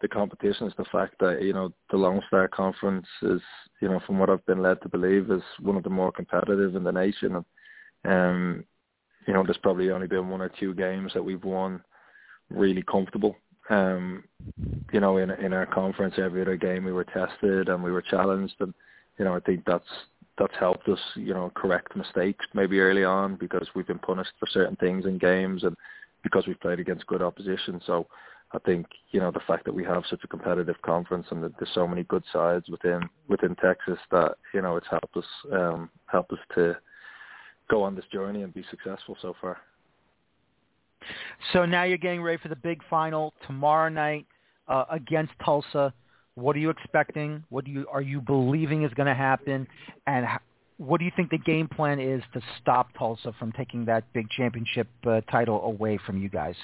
the competition is the fact that you know the Lone Star Conference is you know from what I've been led to believe is one of the more competitive in the nation. And, um, you know, there's probably only been one or two games that we've won really comfortable. Um, you know, in in our conference, every other game we were tested and we were challenged, and you know, I think that's that's helped us, you know, correct mistakes maybe early on because we've been punished for certain things in games and because we've played against good opposition. So I think you know the fact that we have such a competitive conference and that there's so many good sides within within Texas that you know it's helped us um, helped us to go on this journey and be successful so far. So now you're getting ready for the big final tomorrow night uh, against Tulsa. What are you expecting? What do you are you believing is going to happen? And what do you think the game plan is to stop Tulsa from taking that big championship uh, title away from you guys?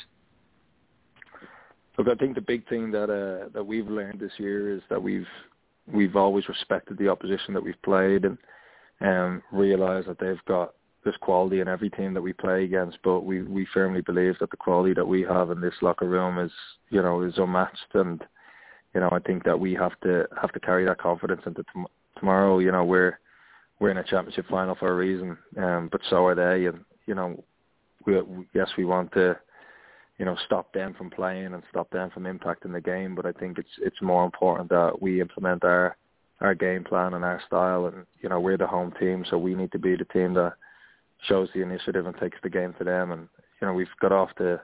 Look, I think the big thing that uh, that we've learned this year is that we've we've always respected the opposition that we've played and um, realised that they've got this quality in every team that we play against. But we we firmly believe that the quality that we have in this locker room is you know is unmatched, and you know I think that we have to have to carry that confidence into tom- tomorrow. You know we're we're in a championship final for a reason, um, but so are they, and you know we yes we want to you know, stop them from playing and stop them from impacting the game. But I think it's it's more important that we implement our our game plan and our style. And you know, we're the home team, so we need to be the team that shows the initiative and takes the game to them. And you know, we've got off the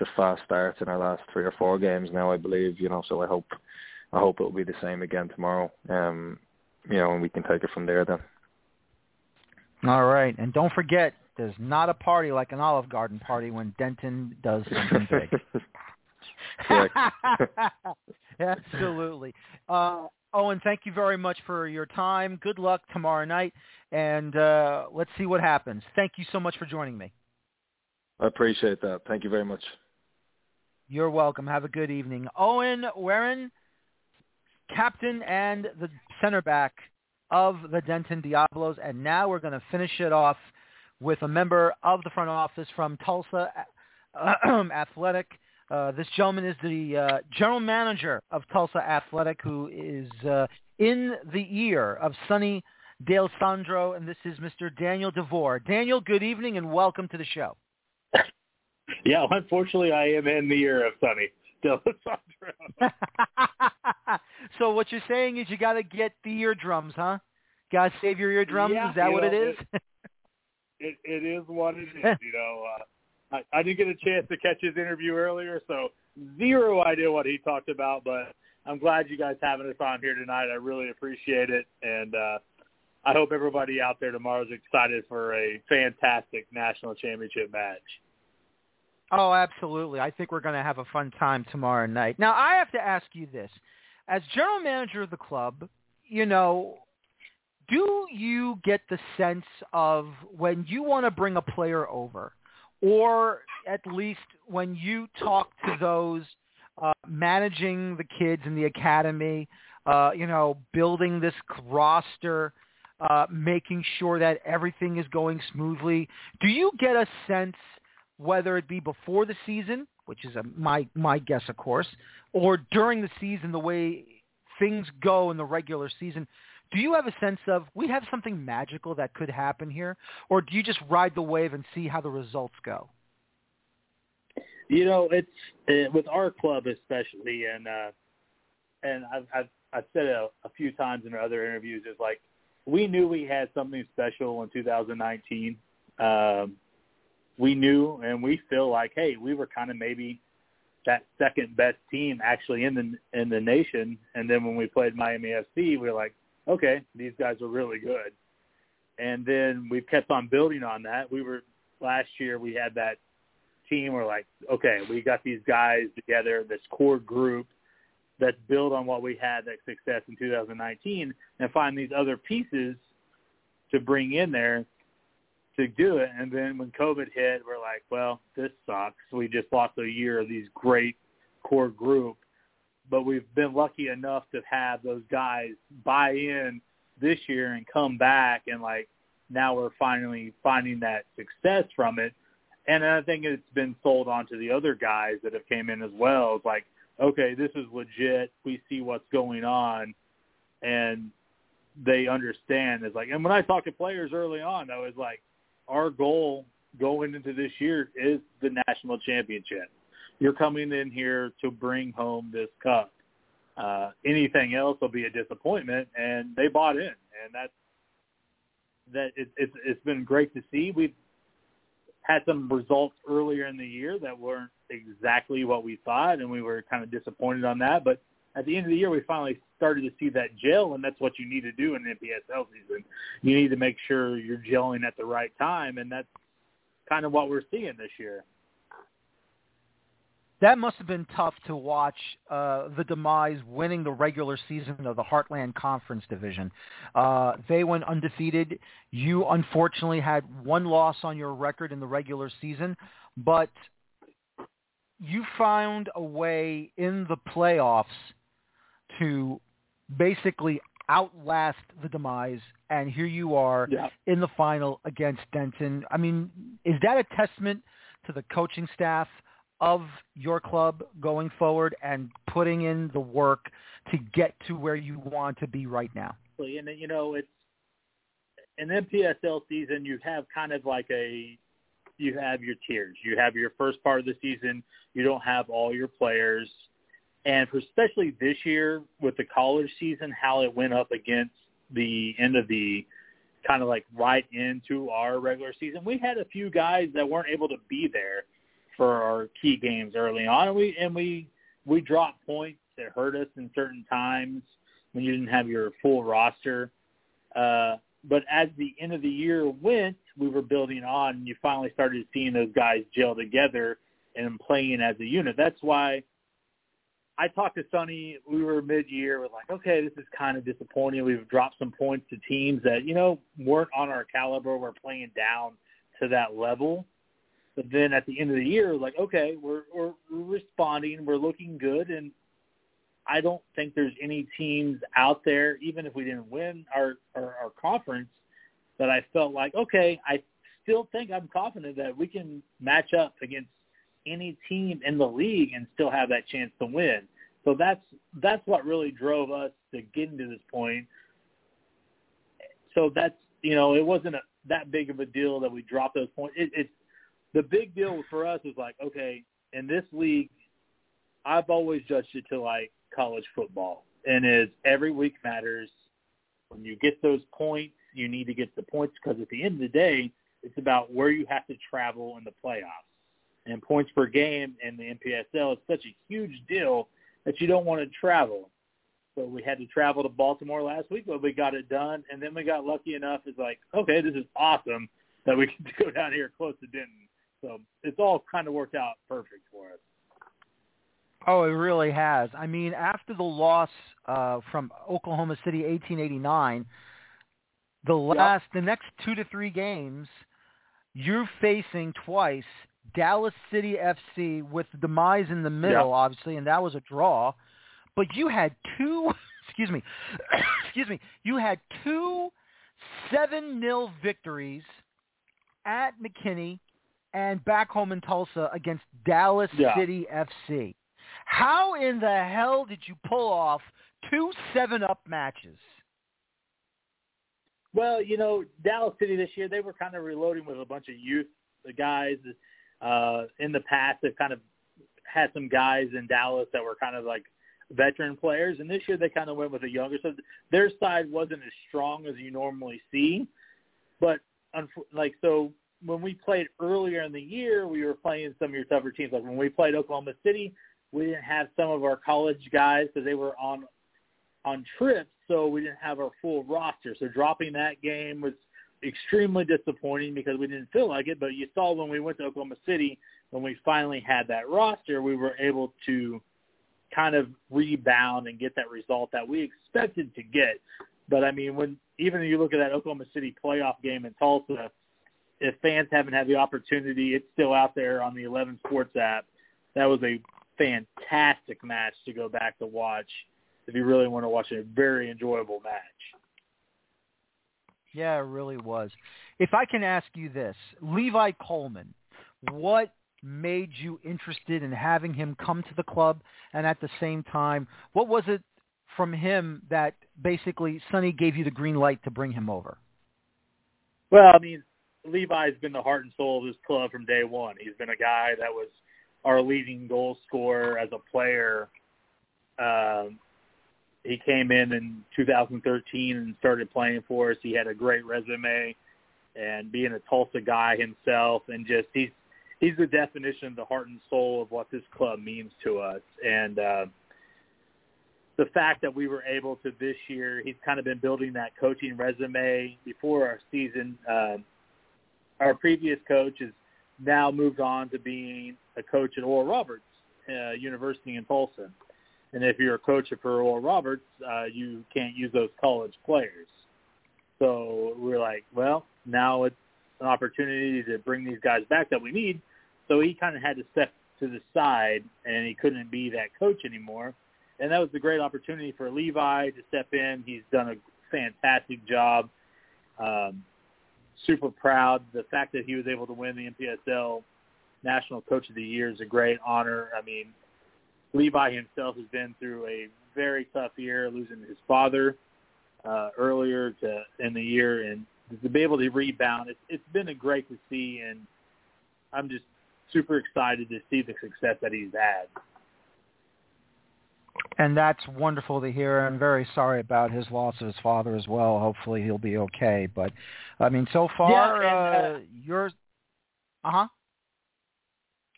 the fast starts in our last three or four games now, I believe. You know, so I hope I hope it'll be the same again tomorrow. Um, you know, and we can take it from there then. All right, and don't forget, there's not a party like an Olive Garden party when Denton does something big. Absolutely. Uh, Owen, thank you very much for your time. Good luck tomorrow night, and uh, let's see what happens. Thank you so much for joining me. I appreciate that. Thank you very much. You're welcome. Have a good evening. Owen Warren, captain and the center back of the Denton Diablos. And now we're going to finish it off with a member of the front office from Tulsa Athletic. Uh, this gentleman is the uh, general manager of Tulsa Athletic, who is uh, in the ear of Sonny D'Alessandro, and this is Mr. Daniel DeVore. Daniel, good evening and welcome to the show. Yeah, unfortunately, I am in the ear of Sonny D'Alessandro. So what you're saying is you got to get the eardrums, huh? Got to save your eardrums. Yeah, is that what know, it is? It, it, it is what it is. You know, uh, I, I didn't get a chance to catch his interview earlier, so zero idea what he talked about. But I'm glad you guys having us on here tonight. I really appreciate it, and uh, I hope everybody out there tomorrow is excited for a fantastic national championship match. Oh, absolutely. I think we're going to have a fun time tomorrow night. Now, I have to ask you this. As general manager of the club, you know, do you get the sense of when you want to bring a player over, or at least when you talk to those uh, managing the kids in the academy, uh, you know, building this roster, uh, making sure that everything is going smoothly, do you get a sense – whether it be before the season, which is a, my my guess, of course, or during the season, the way things go in the regular season. Do you have a sense of we have something magical that could happen here, or do you just ride the wave and see how the results go? You know, it's uh, with our club especially, and uh, and I've, I've I've said it a, a few times in other interviews. Is like we knew we had something special in 2019. Um, we knew and we feel like, hey, we were kind of maybe that second best team actually in the in the nation. And then when we played Miami FC, we were like, okay, these guys are really good. And then we've kept on building on that. We were last year we had that team. We're like, okay, we got these guys together, this core group that's built on what we had that success in 2019, and find these other pieces to bring in there to do it. And then when COVID hit, we're like, well, this sucks. We just lost a year of these great core group, but we've been lucky enough to have those guys buy in this year and come back and like now we're finally finding that success from it. And I think it's been sold on to the other guys that have came in as well. It's like, okay, this is legit. We see what's going on and they understand. It's like, and when I talk to players early on, I was like, our goal going into this year is the national championship. You're coming in here to bring home this cup. Uh, anything else will be a disappointment, and they bought in, and that's that. It, it's it's been great to see. We've had some results earlier in the year that weren't exactly what we thought, and we were kind of disappointed on that. But at the end of the year, we finally started to see that gel, and that's what you need to do in the NPSL season. You need to make sure you're gelling at the right time, and that's kind of what we're seeing this year. That must have been tough to watch uh, the Demize winning the regular season of the Heartland Conference Division. Uh, they went undefeated. You unfortunately had one loss on your record in the regular season, but you found a way in the playoffs to basically outlast the Demize, and here you are yeah. in the final against Denton. I mean, is that a testament to the coaching staff of your club going forward and putting in the work to get to where you want to be right now? And you know, it's an NPSL season. You have kind of like a you have your tiers. You have your first part of the season. You don't have all your players and for especially this year with the college season, how it went up against the end of the kind of like right into our regular season, we had a few guys that weren't able to be there for our key games early on, and we and we we dropped points that hurt us in certain times when you didn't have your full roster. Uh, but as the end of the year went, we were building on, and you finally started seeing those guys gel together and playing as a unit. That's why I talked to Sonny. We were mid-year. We're like, okay, this is kind of disappointing. We've dropped some points to teams that you know weren't on our caliber. We're playing down to that level. But then at the end of the year, like, okay, we're, we're responding. We're looking good, and I don't think there's any teams out there, even if we didn't win our, our, our conference, that I felt like, okay, I still think I'm confident that we can match up against any team in the league and still have that chance to win. So that's that's what really drove us to getting to this point. So that's you know it wasn't a, that big of a deal that we dropped those points. It, it's the big deal for us is like okay in this league, I've always judged it to like college football, and is every week matters. When you get those points, you need to get the points because at the end of the day, it's about where you have to travel in the playoffs. And points per game in the NPSL is such a huge deal that you don't want to travel. So we had to travel to Baltimore last week, but we got it done. And then we got lucky enough. It's like, okay, this is awesome that we can go down here close to Denton. So it's all kind of worked out perfect for us. Oh, it really has. I mean, after the loss uh, from Oklahoma City, 1889, the last, yep. the next two to three games, you're facing twice Dallas City FC with the Demize in the middle, yep. obviously, and that was a draw. But you had two, excuse me, excuse me, you had two seven nil victories at McKinney and back home in Tulsa against Dallas yeah. City FC. How in the hell did you pull off two seven-up matches? Well, you know, Dallas City this year they were kind of reloading with a bunch of youth the guys. Uh, in the past, they've kind of had some guys in Dallas that were kind of like veteran players, and this year they kind of went with a younger. So their side wasn't as strong as you normally see, but like so when we played earlier in the year, we were playing some of your tougher teams. Like when we played Oklahoma City, we didn't have some of our college guys because they were on on trips, so we didn't have our full roster. So dropping that game was extremely disappointing because we didn't feel like it. But you saw when we went to Oklahoma City, when we finally had that roster, we were able to kind of rebound and get that result that we expected to get. But I mean, when even if you look at that Oklahoma City playoff game in Tulsa, if fans haven't had the opportunity, it's still out there on the 11 Sports app. That was a fantastic match to go back to watch if you really want to watch a very enjoyable match. Yeah, it really was. If I can ask you this, Levi Coleman, what made you interested in having him come to the club? And at the same time, what was it from him that basically Sonny gave you the green light to bring him over? Well, I mean, Levi's been the heart and soul of this club from day one. He's been a guy that was our leading goal scorer as a player. Um, he came in in 2013 and started playing for us. He had a great resume, and being a Tulsa guy himself, and just he's he's the definition of the heart and soul of what this club means to us. And uh, the fact that we were able to this year, he's kind of been building that coaching resume before our season. Uh, our previous coach has now moved on to being a coach at Oral Roberts uh, University in Tulsa. And if you're a coach for Oral Roberts, uh, you can't use those college players. So we're like, well, now it's an opportunity to bring these guys back that we need. So he kind of had to step to the side, and he couldn't be that coach anymore. And that was a great opportunity for Levi to step in. He's done a fantastic job. Um, super proud. The fact that he was able to win the NPSL National Coach of the Year is a great honor. I mean, Levi himself has been through a very tough year, losing his father uh, earlier to in the year, and to be able to rebound, it's, it's been a great to see, and I'm just super excited to see the success that he's had. And that's wonderful to hear. I'm very sorry about his loss of his father as well. Hopefully he'll be okay. But I mean, so far, yeah, and, uh, uh, yours. Uh huh.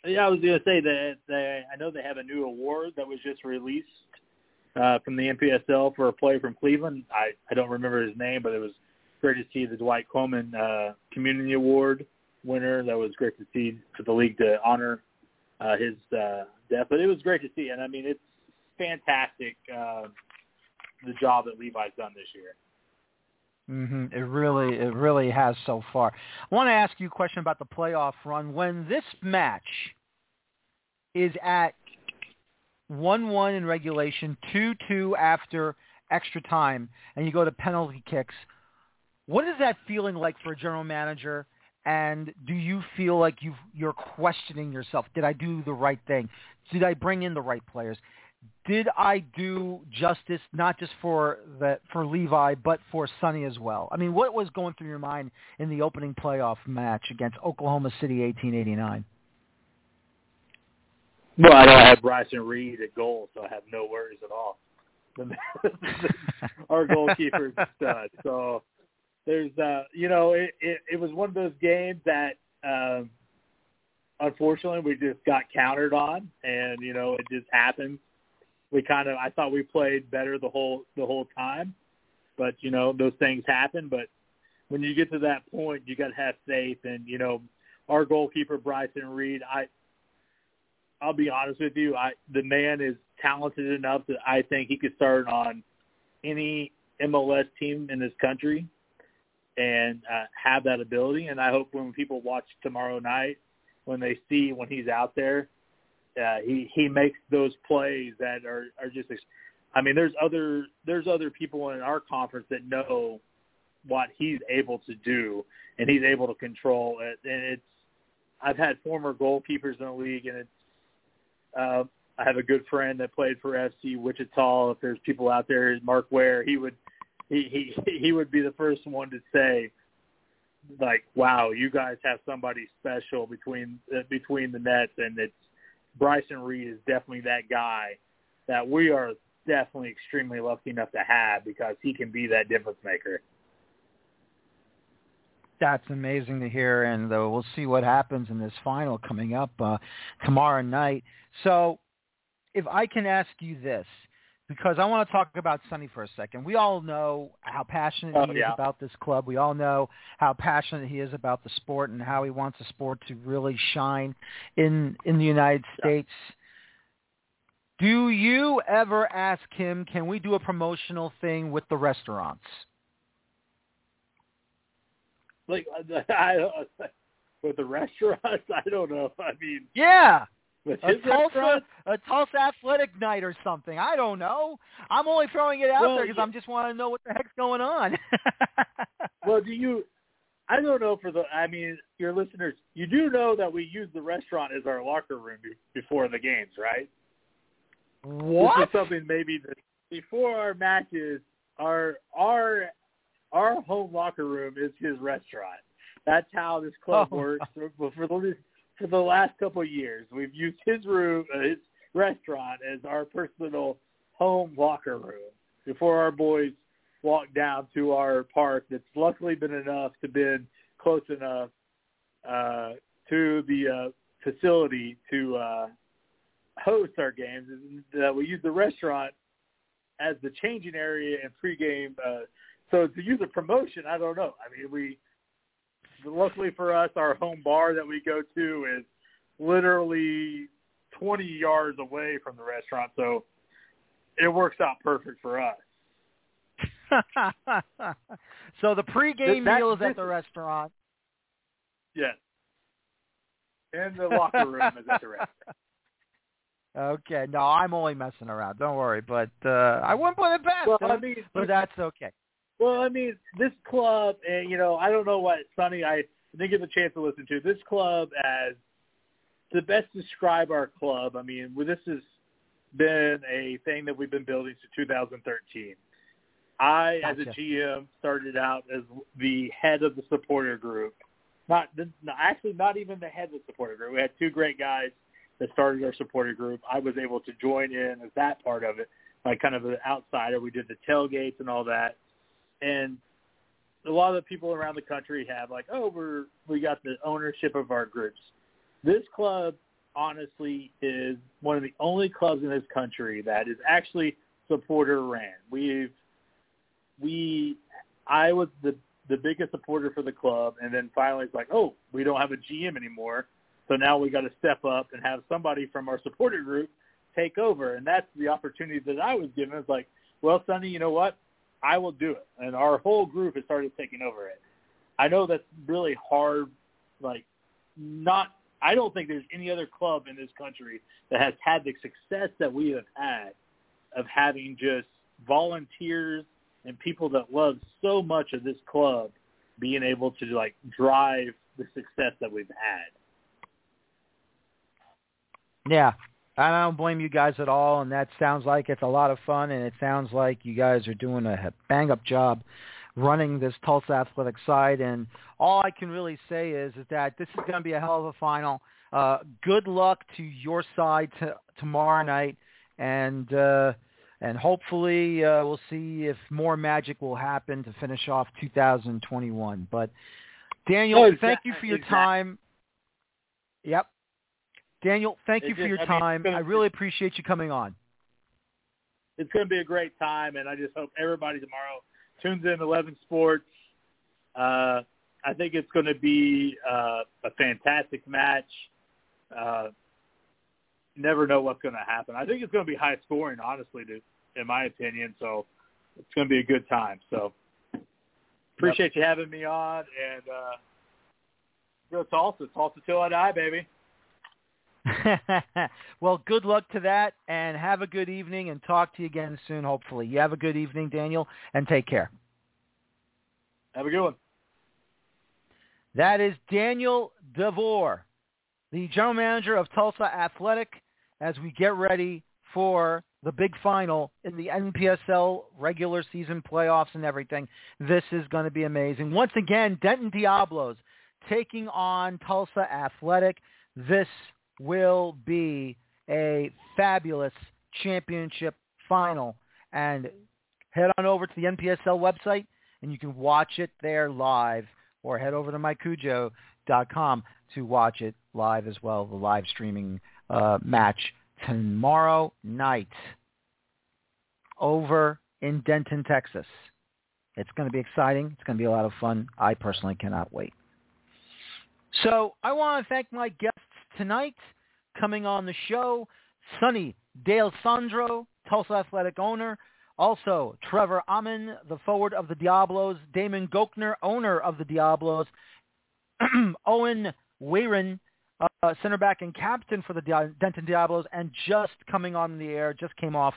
Yeah, I was going to say that they, I know they have a new award that was just released uh, from the NPSL for a player from Cleveland. I I don't remember his name, but it was great to see the Dwight Coleman uh, Community Award winner. That was great to see for the league to honor uh, his uh, death. But it was great to see, and I mean it's fantastic uh, the job that Levi's done this year. Hmm It really, it really has so far. I want to ask you a question about the playoff run. When this match is at one-one in regulation, two-two after extra time, and you go to penalty kicks, what is that feeling like for a general manager? And do you feel like you you're questioning yourself? Did I do the right thing? Did I bring in the right players? Did I do justice not just for the for Levi but for Sonny as well? I mean, what was going through your mind in the opening playoff match against Oklahoma City, 1889? Well, I know I had Bryson Reed at goal, so I have no worries at all. Our goalkeeper's a stud. So there's, uh, you know, it, it, it was one of those games that, um, unfortunately, we just got countered on, and you know, it just happened. We kind of, I thought we played better the whole the whole time, but you know, those things happen. But when you get to that point, you got to have faith, and you know, our goalkeeper Bryson Reed, I I'll be honest with you. I the man is talented enough that I think he could start on any MLS team in this country and uh, have that ability. And I hope when people watch tomorrow night, when they see when he's out there, uh, he he makes those plays that are are just. I mean, there's other there's other people in our conference that know what he's able to do, and he's able to control it. And it's I've had former goalkeepers in the league, and it's uh, I have a good friend that played for FC Wichita. If there's people out there, Mark Ware, he would he he he would be the first one to say like wow you guys have somebody special between uh, between the nets and it's Bryson Reed is definitely that guy that we are definitely extremely lucky enough to have because he can be that difference maker. That's amazing to hear, and uh, we'll see what happens in this final coming up uh, tomorrow night. So, if I can ask you this, because I want to talk about Sonny for a second. We all know how passionate oh, he yeah. is about this club. We all know how passionate he is about the sport and how he wants the sport to really shine in in the United States. Do you ever ask him, can we do a promotional thing with the restaurants? Like I with the restaurants, I don't know. I mean, Yeah. A Tulsa, a Tulsa athletic night or something. I don't know. I'm only throwing it out Well, there because yeah. I'm just want to know what the heck's going on. well, do you? I don't know for the. I mean, your listeners, you do know that we use the restaurant as our locker room be, before the games, right? what? This is something maybe that before our matches, our our our home locker room is his restaurant. That's how this club Oh. works. For, for the for the last couple of years, we've used his room, uh, his restaurant, as our personal home locker room before our boys walk down to our park. That's luckily been enough to been close enough uh, to the uh, facility to uh, host our games. is That we use the restaurant as the changing area and pregame. Uh, so to use a promotion, I don't know. I mean, we luckily for us, our home bar that we go to is literally 20 yards away from the restaurant, so it works out perfect for us. so the pregame That- meal is at the restaurant. Yes. And the locker room is at the restaurant. Okay, no, I'm only messing around. Don't worry, but uh I wouldn't put it past Well, I mean, but that's okay. Well, I mean, this club, and you know, I don't know what Sonny. I didn't get the chance to listen to this club as to best describe our club. I mean, well, this has been a thing that we've been building since 2013. I, as a GM, started out as the head of the supporter group. Not the, no, actually, not even the head of the supporter group. We had two great guys that started our supporter group. I was able to join in as that part of it, like kind of an outsider. We did the tailgates and all that and a lot of the people around the country have like, oh, we're we got the ownership of our groups. This club, honestly, is one of the only clubs in this country that is actually supporter ran. We've we I was the the biggest supporter for the club, and then finally it's like, oh, we don't have a GM anymore, so now we got to step up and have somebody from our supporter group take over, and that's the opportunity that I was given. It's like, well, Sonny, you know what? I will do it, and our whole group has started taking over it. I know that's really hard, like not. I don't think there's any other club in this country that has had the success that we have had of having just volunteers and people that love so much of this club being able to like drive the success that we've had. Yeah, I don't blame you guys at all, and that sounds like it's a lot of fun, and it sounds like you guys are doing a bang-up job running this Tulsa athletic side. And all I can really say is, is that this is going to be a hell of a final. Uh, good luck to your side to, tomorrow night, and uh, and hopefully uh, we'll see if more magic will happen to finish off 2021. But Daniel, Oh, thank you for your exactly. time. Yep. Daniel, thank you for just- your I mean, time. gonna- I really appreciate you coming on. It's going to be a great time, and I just hope everybody tomorrow tunes in 11 Sports. Uh, I think it's going to be uh, a fantastic match. Uh, never know what's going to happen. I think it's going to be high scoring, honestly, to, in my opinion. So it's going to be a good time. So appreciate you having me on, and uh, go Tulsa, Tulsa till I die, baby. well, good luck to that, and have a good evening, and talk to you again soon, hopefully. You have a good evening, Daniel, and take care. Have a good one. That is Daniel DeVore, the general manager of Tulsa Athletic, as we get ready for the big final in the NPSL regular season playoffs and everything. This is going to be amazing. Once again, Denton Diablos taking on Tulsa Athletic. This will be a fabulous championship final. And head on over to the NPSL website and you can watch it there live or head over to mycujoo.com to watch it live as well, the live streaming uh, match tomorrow night over in Denton, Texas. It's going to be exciting. It's going to be a lot of fun. I personally cannot wait. So I want to thank my guests tonight. Coming on the show, Sonny Dale Sandro, Tulsa Athletic owner, also, Trevor Amin, the forward of the Diablos, Damon Gochnour, owner of the Diablos, Owen Weirin, uh, center back and captain for the Di- Denton Diablos, and just coming on the air, just came off,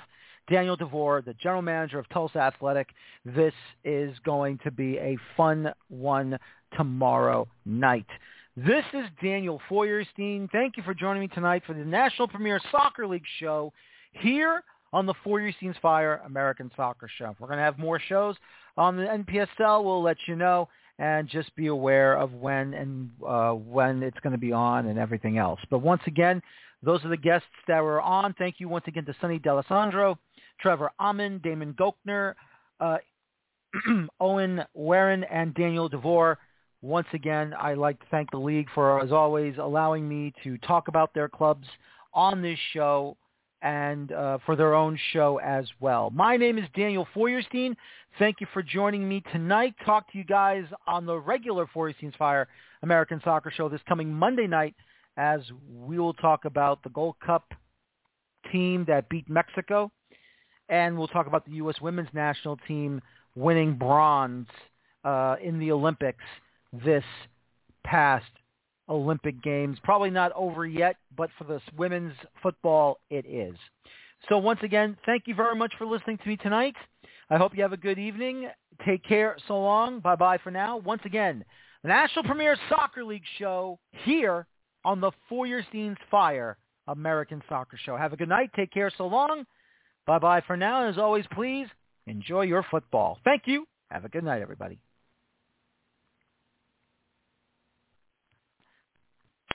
Daniel DeVore, the general manager of Tulsa Athletic. This is going to be a fun one tomorrow night. This is Daniel Feuerstein. Thank you for joining me tonight for the National Premier Soccer League show here on the Feuerstein's Fire American Soccer Show. We're going to have more shows on the NPSL. We'll let you know, and just be aware of when and uh, when it's going to be on and everything else. But once again, those are the guests that were on. Thank you once again to Sonny D'Alessandro, Trevor Amin, Damon Gochnour, uh, Owen Warren, and Daniel DeVore. Once again, I'd like to thank the league for, as always, allowing me to talk about their clubs on this show and uh, for their own show as well. My name is Daniel Feuerstein. Thank you for joining me tonight. Talk to you guys on the regular Feuerstein's Fire American Soccer Show this coming Monday night as we will talk about the Gold Cup team that beat Mexico. And we'll talk about the U.S. women's national team winning bronze uh, in the Olympics this past Olympic Games. Probably not over yet, but for this women's football, it is. So once again, thank you very much for listening to me tonight. I hope you have a good evening. Take care. So long. Bye-bye for now. Once again, the National Premier Soccer League show here on the Feuerstein's Fire American Soccer Show. Have a good night. Take care. So long. Bye-bye for now. And as always, please enjoy your football. Thank you. Have a good night, everybody.